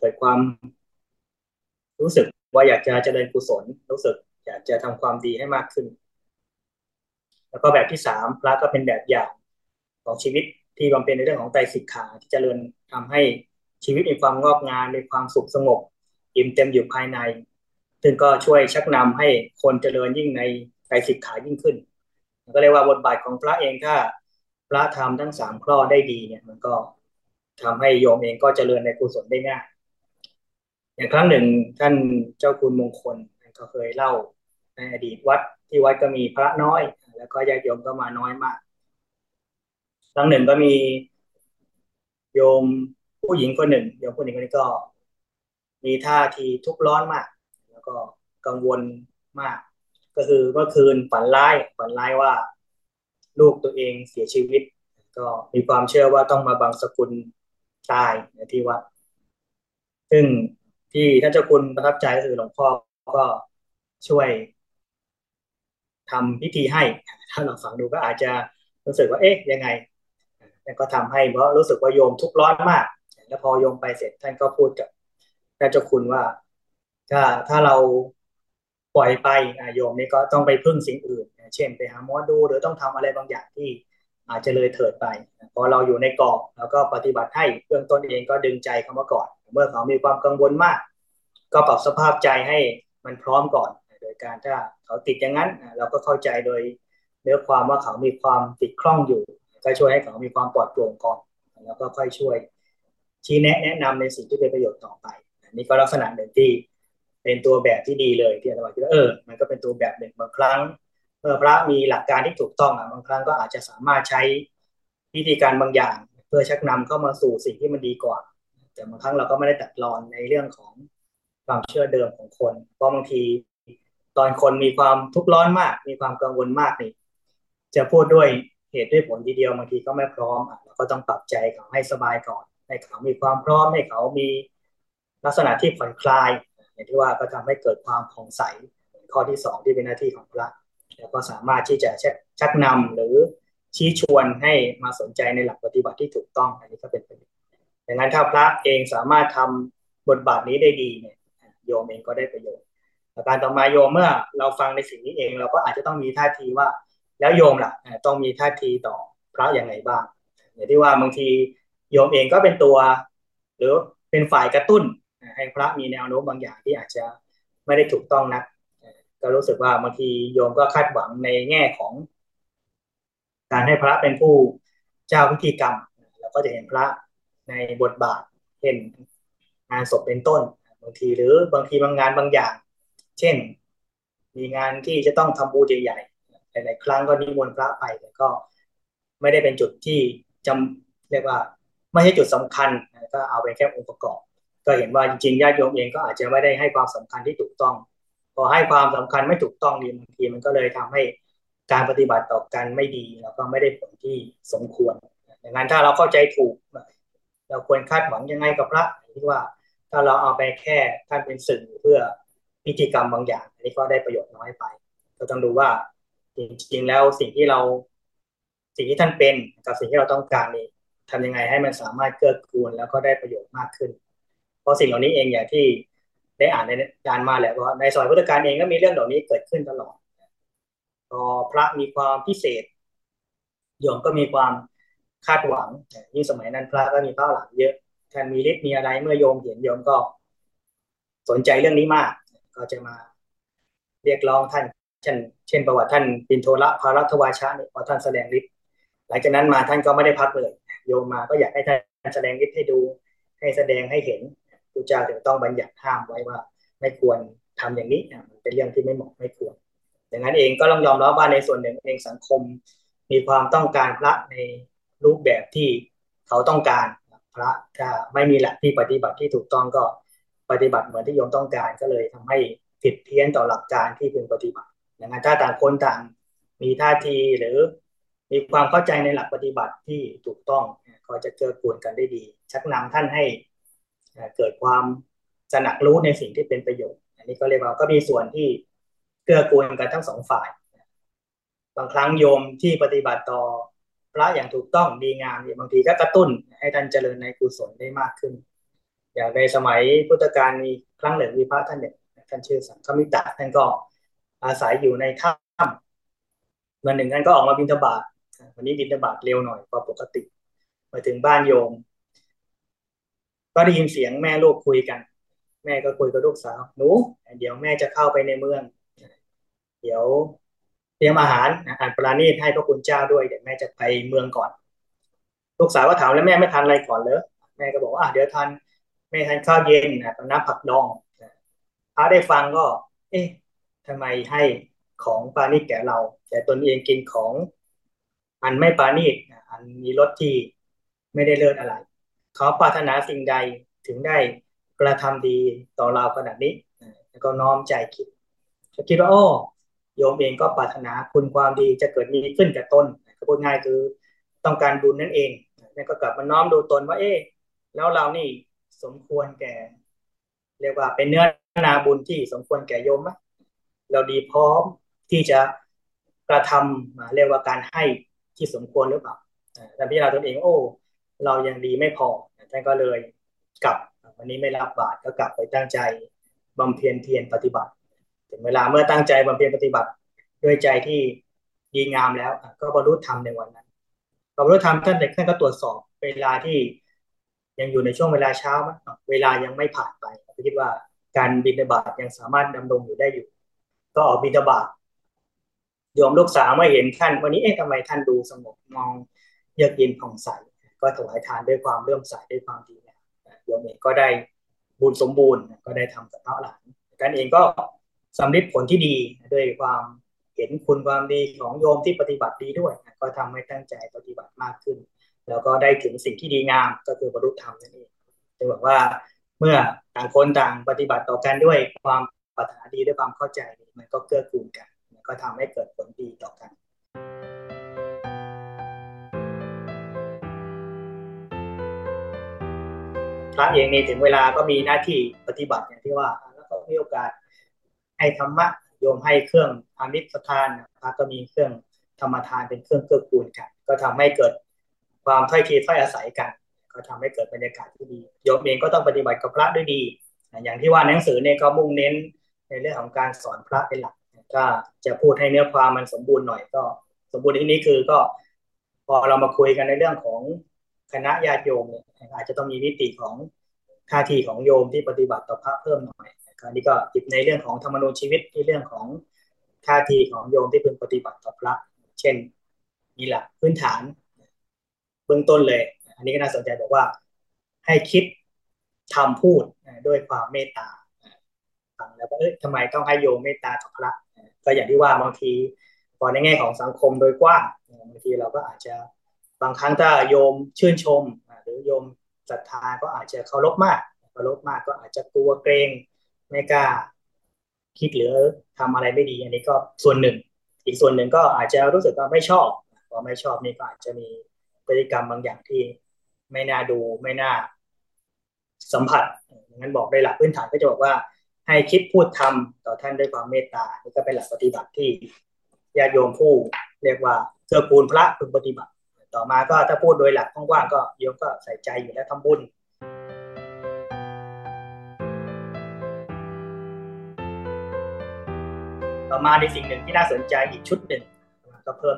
เกิดความ รู้สึกว่าอยากจะเจริญกุศล รู้สึก อยากจะทำความดีให้มากขึ้น แล้วก็แบบที่สามพระก็เป็นแบบอย่างของชีวิตที่บำเพ็ญในเรื่องของไตรสิกขาที่จเจริญทำให้ชีวิตมีความงอกงามมีความสุขสงบอิ่มเต็มอยู่ภายใน ซึ่งก็ช่วยชักนำให้คนเจริญยิ่งในไตรสิกขายิ่งขึ้น ก็เรียกว่าบทบาทของพระเองถ้า พระทำทั้งสามข้อได้ดีเนี่ย มันก็ทำให้โยมเองก็เจริญในกุศลได้ง่ายอย่างครั้งหนึ่งท่านเจ้าคุณมงคลก็เคยเล่าในอดีตวัดที่วัดก็มีพระน้อย แล้วก็ญาติโยมก็มาน้อยมาก ครั้งหนึ่งก็มีโยมผู้หญิงคนหนึ่งโยมผู้หญิงคนนี้ก็ มีท่าทีทุกข์ร้อนมาก แล้วก็กังวลมาก ก็คือเมื่อคืนฝันร้ายฝันร้ายว่า ลูกตัวเองเสียชีวิต ก็มีความเชื่อว่าต้องมาบังสกุลตายในที่วัด ซึ่งที่ท่านเจ้าคุณประทับใจก็คือหลวงพ่อก็ช่วยทำพิธีให้ ถ้าเราฟังดูก็อาจจะรู้สึกว่าเอ๊ะยังไงแต่ก็ทำให้เพราะรู้สึกว่าโยมทุกร้อนมาก แล้วพอโยมไปเสร็จท่านก็พูดกับท่านเจ้าคุณว่า ถ้าถ้าเราปล่อยไปโยมนี่ก็ต้องไปพึ่งสิ่งอื่น เช่นไปหาหมอดูหรือต้องทำอะไรบางอย่างที่อาจจะเลยเถิดไป พอเราอยู่ในกรอบแล้วก็ปฏิบัติให้เบื้องต้นเองก็ดึงใจเขามาก่อน เมื่อเขามีความกังวลมาก ก็ปรับสภาพใจให้มันพร้อมก่อน โดยการถ้าเขาติดอย่างนั้น เราก็เข้าใจโดยเนื้อความว่าเขามีความติดคล่องอยู่ ก็ช่วยให้เขามีความปลอดโปร่งก่อน แล้วก็ค่อยช่วยชี้แนะแนะนำในสิ่งที่เป็นประโยชน์ต่อไปนี่ก็ลักษณะหนึ่งที่เป็นตัวแบบที่ดีเลยที่อาจารย์คิดว่าเออ มันก็เป็นตัวแบบหนึ่งบางครั้ง เมื่อพระมีหลักการที่ถูกต้องอะบางครั้งก็อาจจะสามารถใช้วิธีการบางอย่าง เพื่อชักนำเข้ามาสู่สิ่งที่มันดีกว่า แต่บางครั้งเราก็ไม่ได้ตัดรอนในเรื่องของความเชื่อเดิมของคน เพราะบางทีตอนคนมีความทุกข์ร้อนมาก มีความกังวลมากนี่จะพูดด้วยเหตุด้วยผลทีเดียวบางทีก็ไม่พร้อมเราก็ต้องปรับใจเขาให้สบายก่อน ให้เขามีความพร้อมให้เขามีลักษณะที่ผ่อนคลายอย่างที่ว่าก็ทำให้เกิดความผ่องใสข้อที่สองที่เป็นหน้าที่ของพระ แล้วก็สามารถที่จะชักนำหรือชี้ชวนให้มาสนใจในหลักปฏิบัติที่ถูกต้องอันนี้ก็เป็นประโยชน์ดังนั้นถ้าพระเองสามารถทำบทบาทนี้ได้ดีเนี่ยโยมเองก็ได้ประโยชน์ประการต่อมาโยมเมื่อเราฟังในสิ่งนี้เอง เราก็อาจจะต้องมีท่าทีว่า แล้วโยมล่ะต้องมีท่าทีต่อพระอย่างไรบ้างอย่างที่ว่าบางทีโยมเองก็เป็นตัว หรือเป็นฝ่ายกระตุ้นให้พระมีแนวโน้มบางอย่างที่อาจจะไม่ได้ถูกต้องนัก ก็รู้สึกว่าบางทีโยมก็คาดหวังในแง่ของ การให้พระเป็นผู้เจ้าพิธีกรรมเราก็จะเห็นพระในบทบาทเช่นงานศพเป็นต้นบางทีหรือบางทีบางงานบางอย่าง เช่น มีงานที่จะต้องทำบูญใหญ่ๆหลายๆครั้งก็นิมนต์พระไปแต่ก็ไม่ได้เป็นจุดที่จำเรียกว่า ไม่ใช่จุดสำคัญก็เอาไปแค่องค์ประกอบ ก็เห็นว่าจริงๆญาติโยมเองก็อาจจะไม่ได้ให้ความสำคัญที่ถูกต้อง พอให้ความสำคัญไม่ถูกต้องดีบางทีมันก็เลยทำให้การปฏิบัติต่อกันไม่ดี แล้วก็ไม่ได้ผลที่สมควรดังนั้นถ้าเราเข้าใจถูก เราควรคาดหวังยังไงกับพระที่ว่าถ้าเราเอาไปแค่ท่านเป็นสื่อเพื่อพิธีกรรมบางอย่างอันนี้ก็ได้ประโยชน์น้อยไปเราต้องดูว่าจริงๆแล้วสิ่งที่เราสิ่งที่ท่านเป็นกับสิ่งที่เราต้องการนี่ทำยังไงให้มันสามารถเกื้อกูลแล้วก็ได้ประโยชน์มากขึ้น เพราะสิ่งเหล่านี้เองอย่างที่ ได้อ่านในการมาแหละว่าในสมัยพุทธกาลเองก็มีเรื่องเหล่านี้เกิดขึ้นตลอดพอพระมีความพิเศษโยมก็มีความคาดหวังยิ่งสมัยนั้นพระก็มีพระหลังเยอะท่านมีฤทธิ์มีอะไรเมื่อโยมเห็นโยมก็ สนใจเรื่องนี้มาก ก็จะมาเรียกร้องท่าน เช่น เช่น ประวัติท่านปินโทระพารัตวาชะเนี่ยพอท่านแสดงฤทธิ์หลังจากนั้นมาท่านก็ไม่ได้พักเลย โยมมาก็อยากให้ท่านแสดงฤทธิ์ให้ดู ให้แสดงให้เห็น พระเจ้าถึงต้องบัญญัติห้ามไว้ว่า ไม่ควรทำอย่างนี้มันเป็นเรื่องที่ไม่เหมาะไม่ควรดังนั้นเองก็ต้องยอมรับว่าในส่วนหนึ่งเองสังคมมีความต้องการพระในรูปแบบที่เขาต้องการพระถ้าไม่มีหลักที่ปฏิบัติที่ถูกต้องก็ปฏิบัติเหมือนที่โยมต้องการก็เลยทำให้ผิดเพี้ยนต่อหลักการที่พึงปฏิบัติดังนั้นถ้าต่างคนต่างมีท่าทีหรือมีความเข้าใจในหลักปฏิบัติที่ถูกต้องก็จะเกื้อกูลกันได้ดี ชักนำท่านให้ เกิดความสนักรู้ในสิ่งที่เป็นประโยชน์ อันนี้ก็เรียกว่าก็มีส่วนที่เกื้อกูลกันทั้งสองฝ่าย บางครั้งโยมที่ปฏิบัติต่อพระอย่างถูกต้องดีงามบางทีก็กระตุ้นให้ท่านเจริญในกุศลได้มากขึ้น อย่างในสมัยพุทธกาลมีครั้งหนึ่งมีพระท่านหนึ่งท่านชื่อสังฆมิตรท่านก็อาศัยอยู่ในถ้ำวันหนึ่งท่านก็ออกมาบิณฑบาตวันนี้บิณฑบาตเร็วหน่อยกว่าปกติ มาถึงบ้านโยม ก็ได้ยินเสียงแม่ลูกคุยกัน แม่ก็คุยกับลูกสาวหนูเดี๋ยวแม่จะเข้าไปในเมือง เดี๋ยวเตรียมอาหารอาหารปราณีตให้พระคุณเจ้าด้วยเดี๋ยวแม่จะไปเมืองก่อน ลูกสาวก็ถามแล้วแม่ไม่ทานอะไรก่อนเลยแม่ก็บอกว่าเดี๋ยวทานแม่ทานข้าวเย็นนะน้ำผักดองพระได้ฟังก็ เอ๊ะทำไมให้ของปาณีตแก่เรา แต่ตนเองกินของ อันไม่ปาณีตอันมีรสที่ไม่ได้เลิศอะไร เขาปรารถนาสิ่งใดถึงได้กระทำดีต่อเราขนาดนี้แล้วก็น้อมใจคิดคิดว่าโอ้โยมเองก็ปรารถนาคุณความดีจะเกิดมีขึ้นกับตนก็พูดง่ายคือต้องการบุญนั่นเองแล้วก็กลับมาน้อมดูตนว่า เอ๊ะแล้วเรานี่สมควรแก่ เรียกว่าเป็นเนื้อนาบุญที่สมควรแก่โยมไหมเราดีพร้อมที่จะกระทำเรียกว่าการให้ที่สมควรหรือเปล่าแต่พี่เราตนเองโอ้ เรายังดีไม่พอท่านก็เลยกลับวันนี้ไม่รับบาตรก็กลับไปตั้งใจบำเพ็ญเพียรปฏิบัติ ถึงเวลาเมื่อตั้งใจบำเพ็ญปฏิบัติ ด้วยใจที่ดีงามแล้ว ก็บรรลุธรรมในวันนั้นบรรลุธรรมท่านเด็กท่านก็ตรวจสอบเวลาที่ยังอยู่ในช่วงเวลาเช้าเวลายังไม่ผ่านไปคิดว่าการบินบาตยังสามารถดำรงอยู่ได้อยู่ ก็ออกบินบาตโยมลูกสาวมาเห็นท่าน วันนี้เอ๊ะทำไมท่านดูสงบมองเยือกเย็นผ่องใส ก็ถวายทานด้วยความเลื่อมใสด้วยความดีเนี่ยโยมเองก็ได้บุญสมบูรณ์ก็ได้ทำกับพระหลานกันเองก็สำเร็จผลที่ดีด้วยความเห็นคุณความดีของโยมที่ปฏิบัติดีด้วยก็ทำให้ตั้งใจปฏิบัติมากขึ้น แล้วก็ได้ถึงสิ่งที่ดีงามก็คือบรรลุธรรมนั่นเองจะบอกว่าเมื่อต่างคนต่างปฏิบัติต่อกันด้วยความปรารถนาดีด้วยความเข้าใจมันก็เกื้อกูลกัน ก็ทำให้เกิดผลดีต่อกัน พระเองนี่ถึงเวลาก็มีหน้าที่ปฏิบัติอย่างที่ว่า แล้วก็มีโอกาสให้ธรรมะโยมให้เครื่องอามิสทานพระก็มีเครื่องธรรมทานเป็นเครื่องเกื้อกูลกัน ก็ทำให้เกิดความถ้อยทีถ้อยอาศัยกัน ก็ทำให้เกิดบรรยากาศที่ดีโยมเองก็ต้องปฏิบัติกับพระด้วยดี อย่างที่ว่าหนังสือเนี่ยก็มุ่งเน้นในเรื่องของการสอนพระเป็นหลักก็จะพูดให้เนื้อความมันสมบูรณ์หน่อยก็ สมบูรณ์ที่นี้คือก็พอเรามาคุยกันในเรื่องของ คณะญาติโยมเนี่ยอาจจะต้องมีวิติของท่าทีของโยมที่ปฏิบัติต่อพระเพิ่มหน่อยอันนี้ก็ติดในเรื่องของธรรมนูญชีวิตที่เรื่องของท่าทีของโยมที่เป็นปฏิบัติต่อพระ เช่นนี่แหละพื้นฐานเบื้องต้นเลย อันนี้ก็น่าสนใจบอกว่า ให้คิดทำพูดด้วยความเมตตาฟังแล้วก็เอ๊ะทำไมต้องให้โยมเมตตาต่อพระก็อย่างที่ว่าบางทีพอในแง่ของสังคมโดยกว้างบางทีเราก็อาจจะ บางครั้งถ้าโยมชื่นชม หรือโยมศรัทธาก็อาจจะเคารพมากเคารพมากก็อาจจะกลัวเกรงไม่กล้าคิดหรือทำอะไรไม่ดี อันนี้ก็ส่วนหนึ่ง อีกส่วนหนึ่งก็อาจจะรู้สึกว่าไม่ชอบพอไม่ชอบนี่ก็อาจจะมีพฤติกรรมบางอย่างที่ไม่น่าดูไม่น่าสัมผัสงั้นบอกได้หลักพื้นฐานก็จะบอกว่าให้คิดพูดทำต่อท่านด้วยความเมตตานี่ก็เป็นหลักปฏิบัติที่ญาติโยมผู้เรียกว่าเกื้อกูลพระพึงปฏิบัติ ต่อมาก็ถ้าพูดโดยหลักกว้างๆก็โยมก็ใส่ใจอยู่แล้วทำบุญต่อมาในสิ่งหนึ่งที่น่าสนใจอีกชุดหนึ่งก็เพิ่ม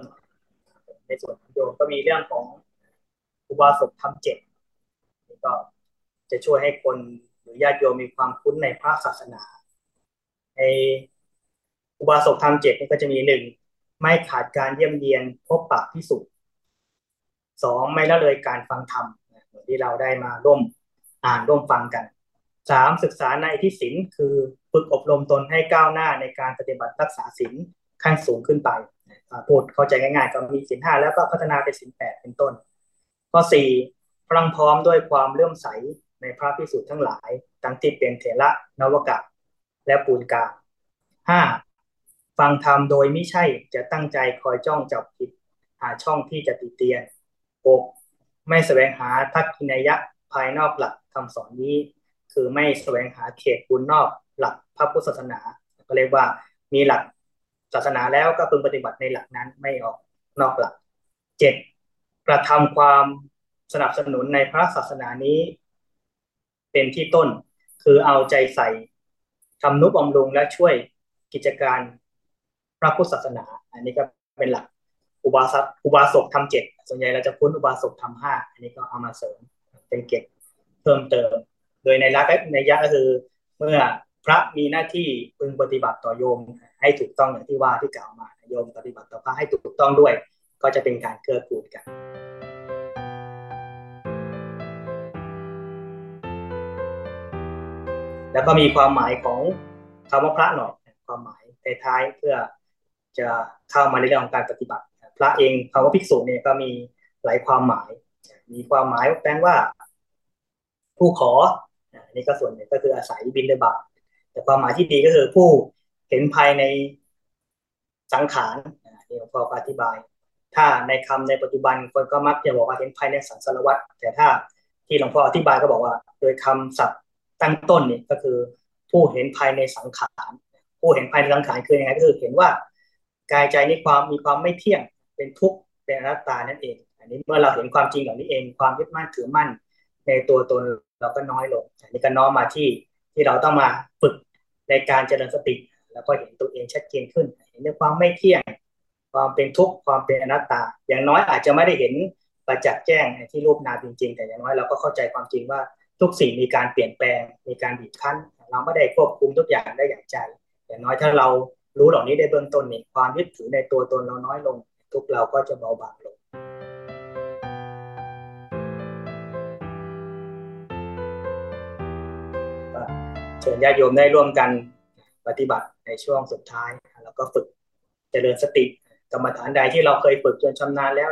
ในส่วนของโยมก็มีเรื่องของอุบาสกทำเจ็ดก็จะช่วยให้คนหรือญาติโยมมีความคุ้นในพระศาสนาในอุบาสกทำเจ็ดก็จะมีหนึ่งไม่ขาดการเยี่ยมเยียนพบปะที่สุด สองไม่ละเลยการฟังธรรมที่เราได้มาร่วมอ่านร่วมฟังกันสามศึกษาในที่ศีลคือฝึกอบรมตนให้ก้าวหน้าในการปฏิบัติรักษาศีลขั้นสูงขึ้นไปพูดเข้าใจง่ายๆก็มีศีลห้าแล้วก็พัฒนาเป็นศีลแปดเป็นต้น ข้อสี่พลังพร้อมด้วยความเลื่อมใสในพระพิสุทธ์ทั้งหลายทั้งที่เป็นเถระนวกะ และปูนกาห้าฟังธรรมโดยไม่ใช่จะตั้งใจคอยจ้องจับผิดหาช่องที่จะติเตียน หกไม่แสวงหาทักษิณยะภายนอกหลักคำสอนนี้ คือไม่แสวงหาเขตบุญนอกหลักพระพุทธศาสนา ก็เรียกว่ามีหลักศาสนาแล้วก็พึงปฏิบัติในหลักนั้นไม่ออกนอกหลักเจ็ดกระทำความสนับสนุนในพระศาสนานี้ เป็นที่ต้นคือเอาใจใส่ทำนุบำรุงและช่วยกิจการพระพุทธศาสนา อันนี้ก็เป็นหลักอุบาสกอุบาสกทำเจ็ด ส่วนใหญ่เราจะคุ้นอุบาสกทำห้าอันนี้ก็เอามาเสริมเป็นเก็บเพิ่มเติม โดยในรักในยะก็คือเมื่อพระมีหน้าที่พึงปฏิบัติต่อโยมให้ถูกต้องอย่างที่ว่าที่กล่าวมาโยมปฏิบัติต่อพระให้ถูกต้องด้วย ก็จะเป็นการเกื้อกูลกันแล้วก็มีความหมายของคำว่าพระหน่อยความหมายท้ายๆเพื่อจะเข้ามาในเรื่องของการปฏิบัติ พระเองคำว่าภิกษุเนี่ยก็มีหลายความหมาย มีความหมายแปลว่า ผู้ขอนี่ก็ส่วนหนึ่งก็คืออาศัยบินเดบาแต่ความหมายที่ดีก็คือผู้เห็นภายในสังขารนี่หลวงพ่ออธิบาย ถ้าในคำในปัจจุบันคนก็มักจะบอกว่าเห็นภายในสังสารวัตรแต่ถ้าที่หลวงพ่ออธิบายก็บอกว่า โดยคำศัพท์ตั้งต้นนี่ก็คือ ผู้เห็นภายในสังขาร ผู้เห็นภายในสังขารคือยังไงก็คือเห็นว่ากายใจนี้ความมีความไม่เที่ยง เป็นทุกข์เป็นอนัตตานั่นเอง อันนี้เมื่อเราเห็นความจริงเหล่านี้เอง ความยึดมั่นถือมั่นในตัวตนเราก็น้อยลง อันนี้ก็น้อมมาที่ที่เราต้องมาฝึกในการเจริญสติ แล้วก็เห็นตัวเองชัดเจนขึ้น เห็นในความไม่เที่ยง ความเป็นทุกข์ความเป็นอนัตตา อย่างน้อยอาจจะไม่ได้เห็นประจักษ์แจ้งที่รูปนามจริงๆ แต่อย่างน้อยเราก็เข้าใจความจริงว่าทุกสิ่งมีการเปลี่ยนแปลง มีการบีบคั้น เราไม่ได้ควบคุมทุกอย่างได้อย่างใจ อย่างน้อยถ้าเรารู้เหล่านี้ได้เบื้องต้นนี่ความยึดถือในตัวตนเราน้อยลง ทุกเราก็จะเบาบางลงเชิญญาติโยมได้ร่วมกันปฏิบัติในช่วงสุดท้าย แล้วก็ฝึกเจริญสติกรรมฐานใดที่เราเคยฝึกจนชำนาญแล้ว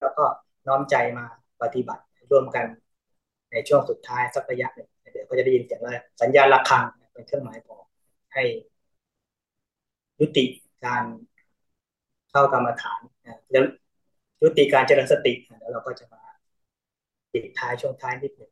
แล้วก็น้อมใจมาปฏิบัติร่วมกันในช่วงสุดท้ายสักระยะหนึ่งเดี๋ยวก็จะได้ยินเสียงว่าสัญญาณระฆังเป็นเครื่องหมายบอกให้ยุติการ เข้ากรรมฐานแล้วยุติการเจริญสติแล้วเราก็จะมาปิดท้ายช่วงท้ายนิดหนึ่ง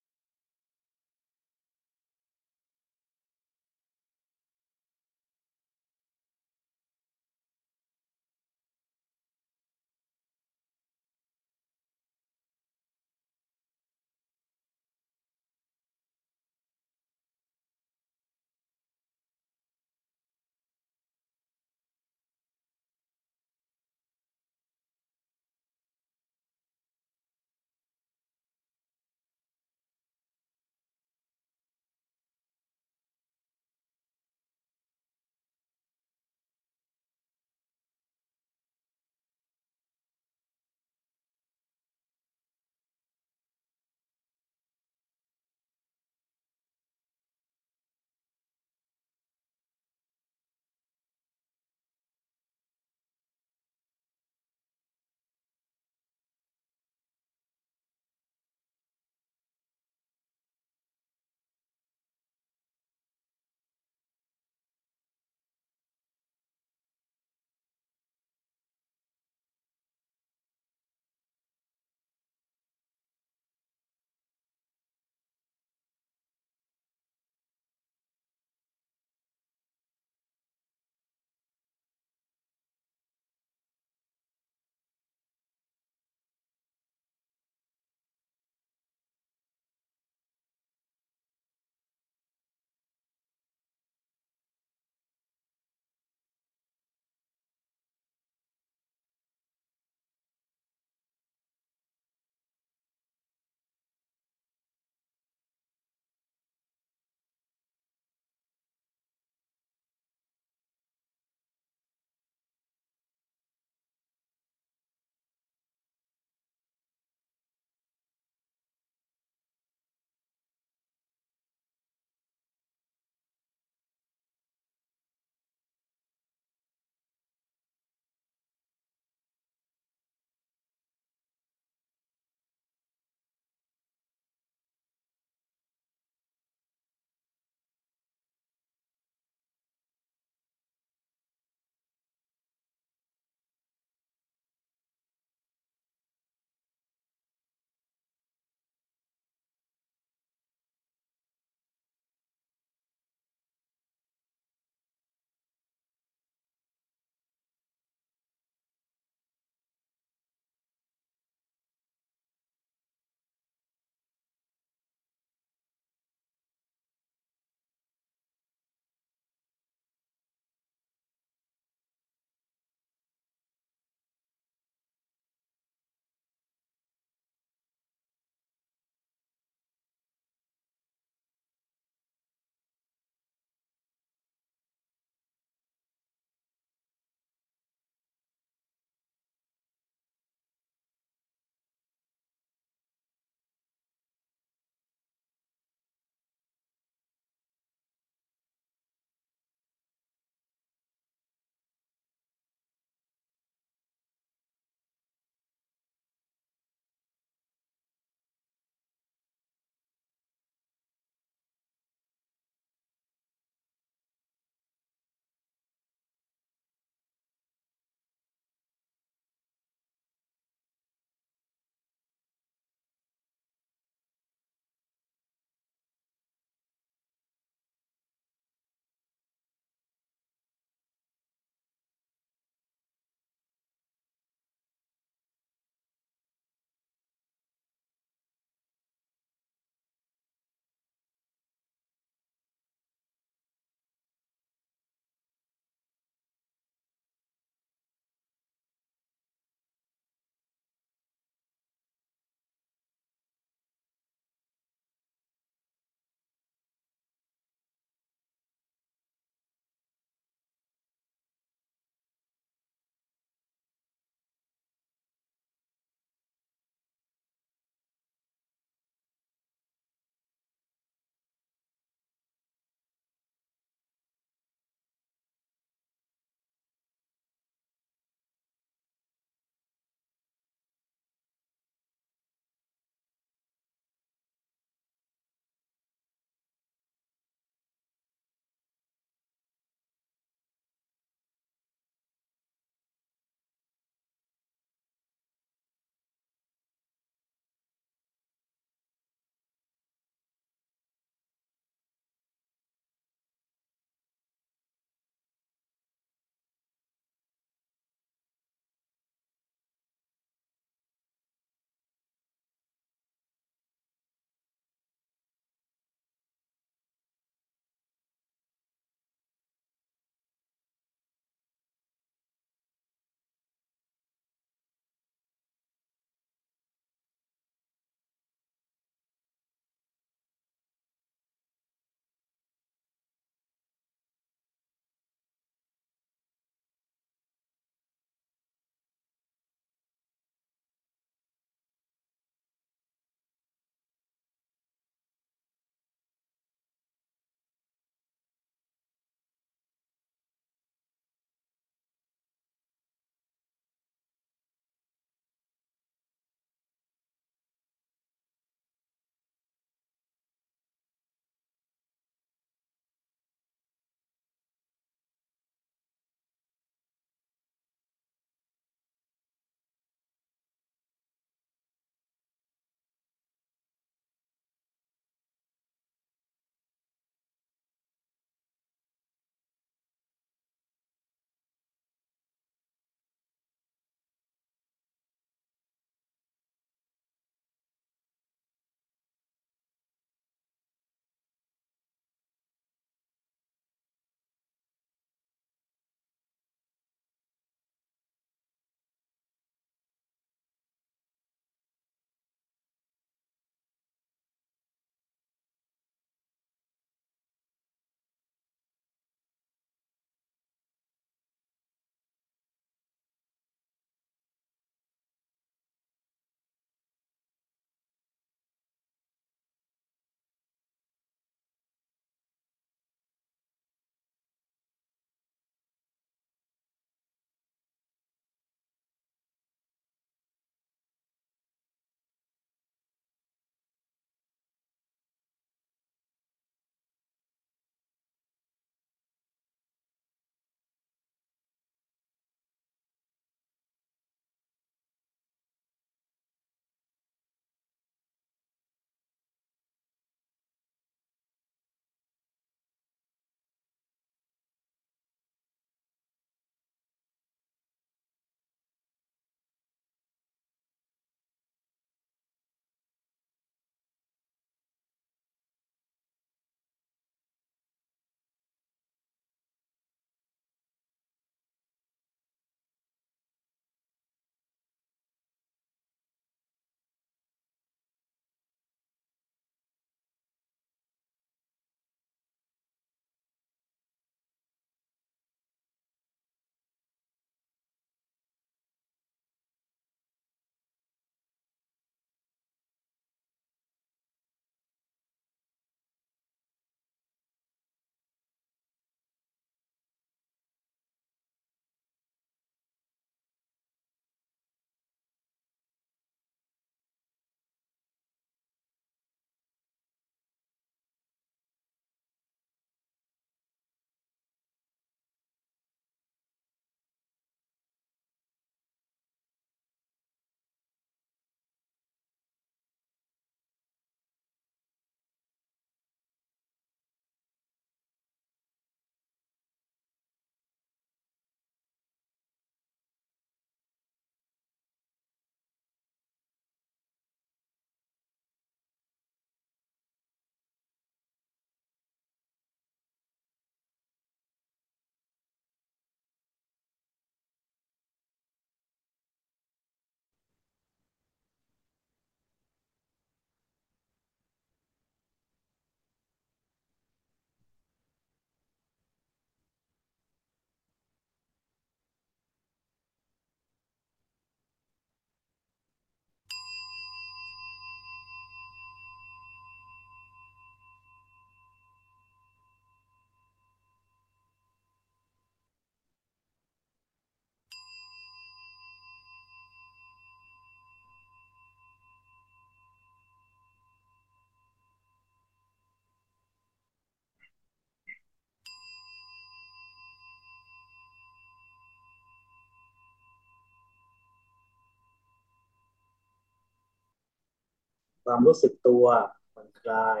ความรู้สึกตัวผ่อนคลาย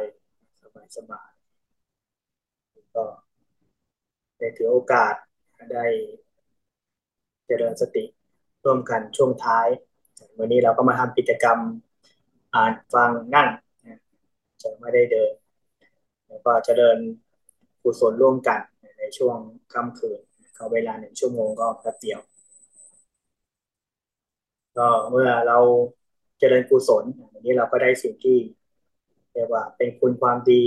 สบายสบายก็ได้ถือโอกาสได้เจริญสติร่วมกันช่วงท้าย วันนี้เราก็มาทำกิจกรรมอ่านฟังนั่งจะไม่ได้เดิน แล้วก็จะเดินกุศลร่วมกันในช่วงค่ำคืนเขาเวลาหนึ่งชั่วโมงก็แป๊บเดียว ก็เมื่อเรา เจริญกุศลอันนี้เราก็ได้สิ่งที่เรียกว่าเป็นคุณความดี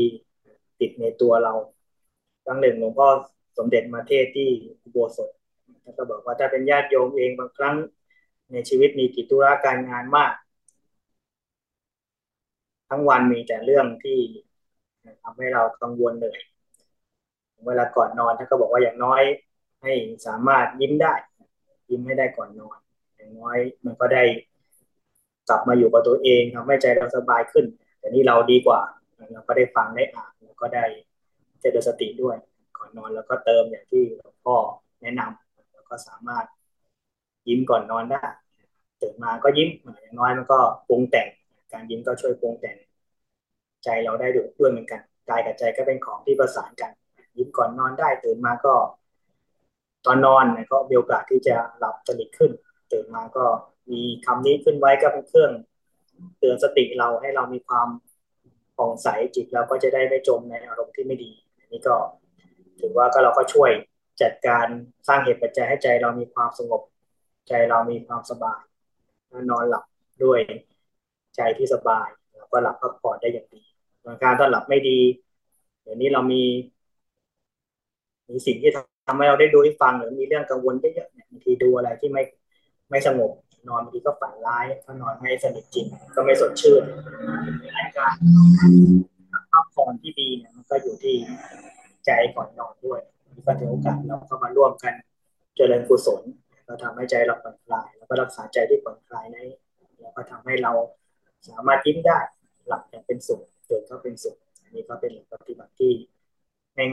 ติดในตัวเราครั้งหนึ่งหลวงพ่อสมเด็จมาเทศที่อุโบสถท่านก็บอกว่าถ้าเป็นญาติโยมเองบางครั้งในชีวิตมีกิจธุระการงานมาก ทั้งวันมีแต่เรื่องที่ทำให้เรากังวลเหนื่อยเวลาก่อนนอนท่านก็บอกว่าอย่างน้อย ให้สามารถยิ้มได้ ยิ้มให้ได้ก่อนนอน อย่างน้อยมันก็ได้ กลับมาอยู่กับตัวเองทำให้ใจเราสบายขึ้น แต่นี่เราดีกว่าเราก็ได้ฟังได้อ่านแล้วก็ได้เจริญสติด้วย ก่อนนอนแล้วก็เติมอย่างที่หลวงพ่อแนะนำแล้วก็สามารถยิ้มก่อนนอนได้ตื่นมาก็ยิ้มอย่างน้อยมันก็ปรุงแต่ง การยิ้มก็ช่วยปรุงแต่ง ใจเราได้ด้วยเหมือนกันกายกับใจก็เป็นของที่ประสานกัน ยิ้มก่อนนอนได้ตื่นมาก็ ตอนนอนก็มีโอกาสที่จะหลับสนิทขึ้น ตื่นมาก็ มีคำนี้ขึ้นไว้ก็เป็นเครื่องเตือนสติเราให้เรามีความผ่องใสจิตเราก็จะได้ไม่จมในอารมณ์ที่ไม่ดีอันนี้ก็ถือว่าก็เราก็ช่วยจัดการสร้างเหตุปัจจัยให้ใจเรามีความสงบ ใจเรามีความสบายนอนหลับด้วยใจที่สบายแล้วก็หลับพักผ่อนได้อย่างดีการตอนหลับไม่ดีเดี๋ยวนี้เรามี มีสิ่งที่ทำให้เราได้ดูได้ฟังหรือมีเรื่องกังวลเยอะๆบางทีดูอะไรที่ไม่ไม่สงบ นอนบางทีก็ฝันร้ายถ้านอนไม่สนิทจริง ก็ไม่สดชื่นการพักผ่อนที่ดีเนี่ยมันก็อยู่ที่ใจก่อนนอนด้วยก็ถือโอกาสเราเข้ามาร่วมกันเจริญกุศลเราทำให้ใจเราผ่อนคลายแล้วก็รักษาใจที่ผ่อนคลายนั้นแล้วก็ทำให้เราสามารถยิ้มได้หลับอย่างเป็นสุขตื่นก็เป็นสุขอันนี้ก็เป็นหลักปฏิบัติที่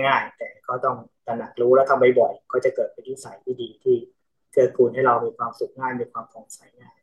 ง่ายๆแต่ก็ต้องตระหนักรู้แล้วทำบ่อยๆก็จะเกิดเป็นนิสัยที่ดีที่ เกิดคูณให้เรามีความสุขง่ายมีความผ่องใสง่าย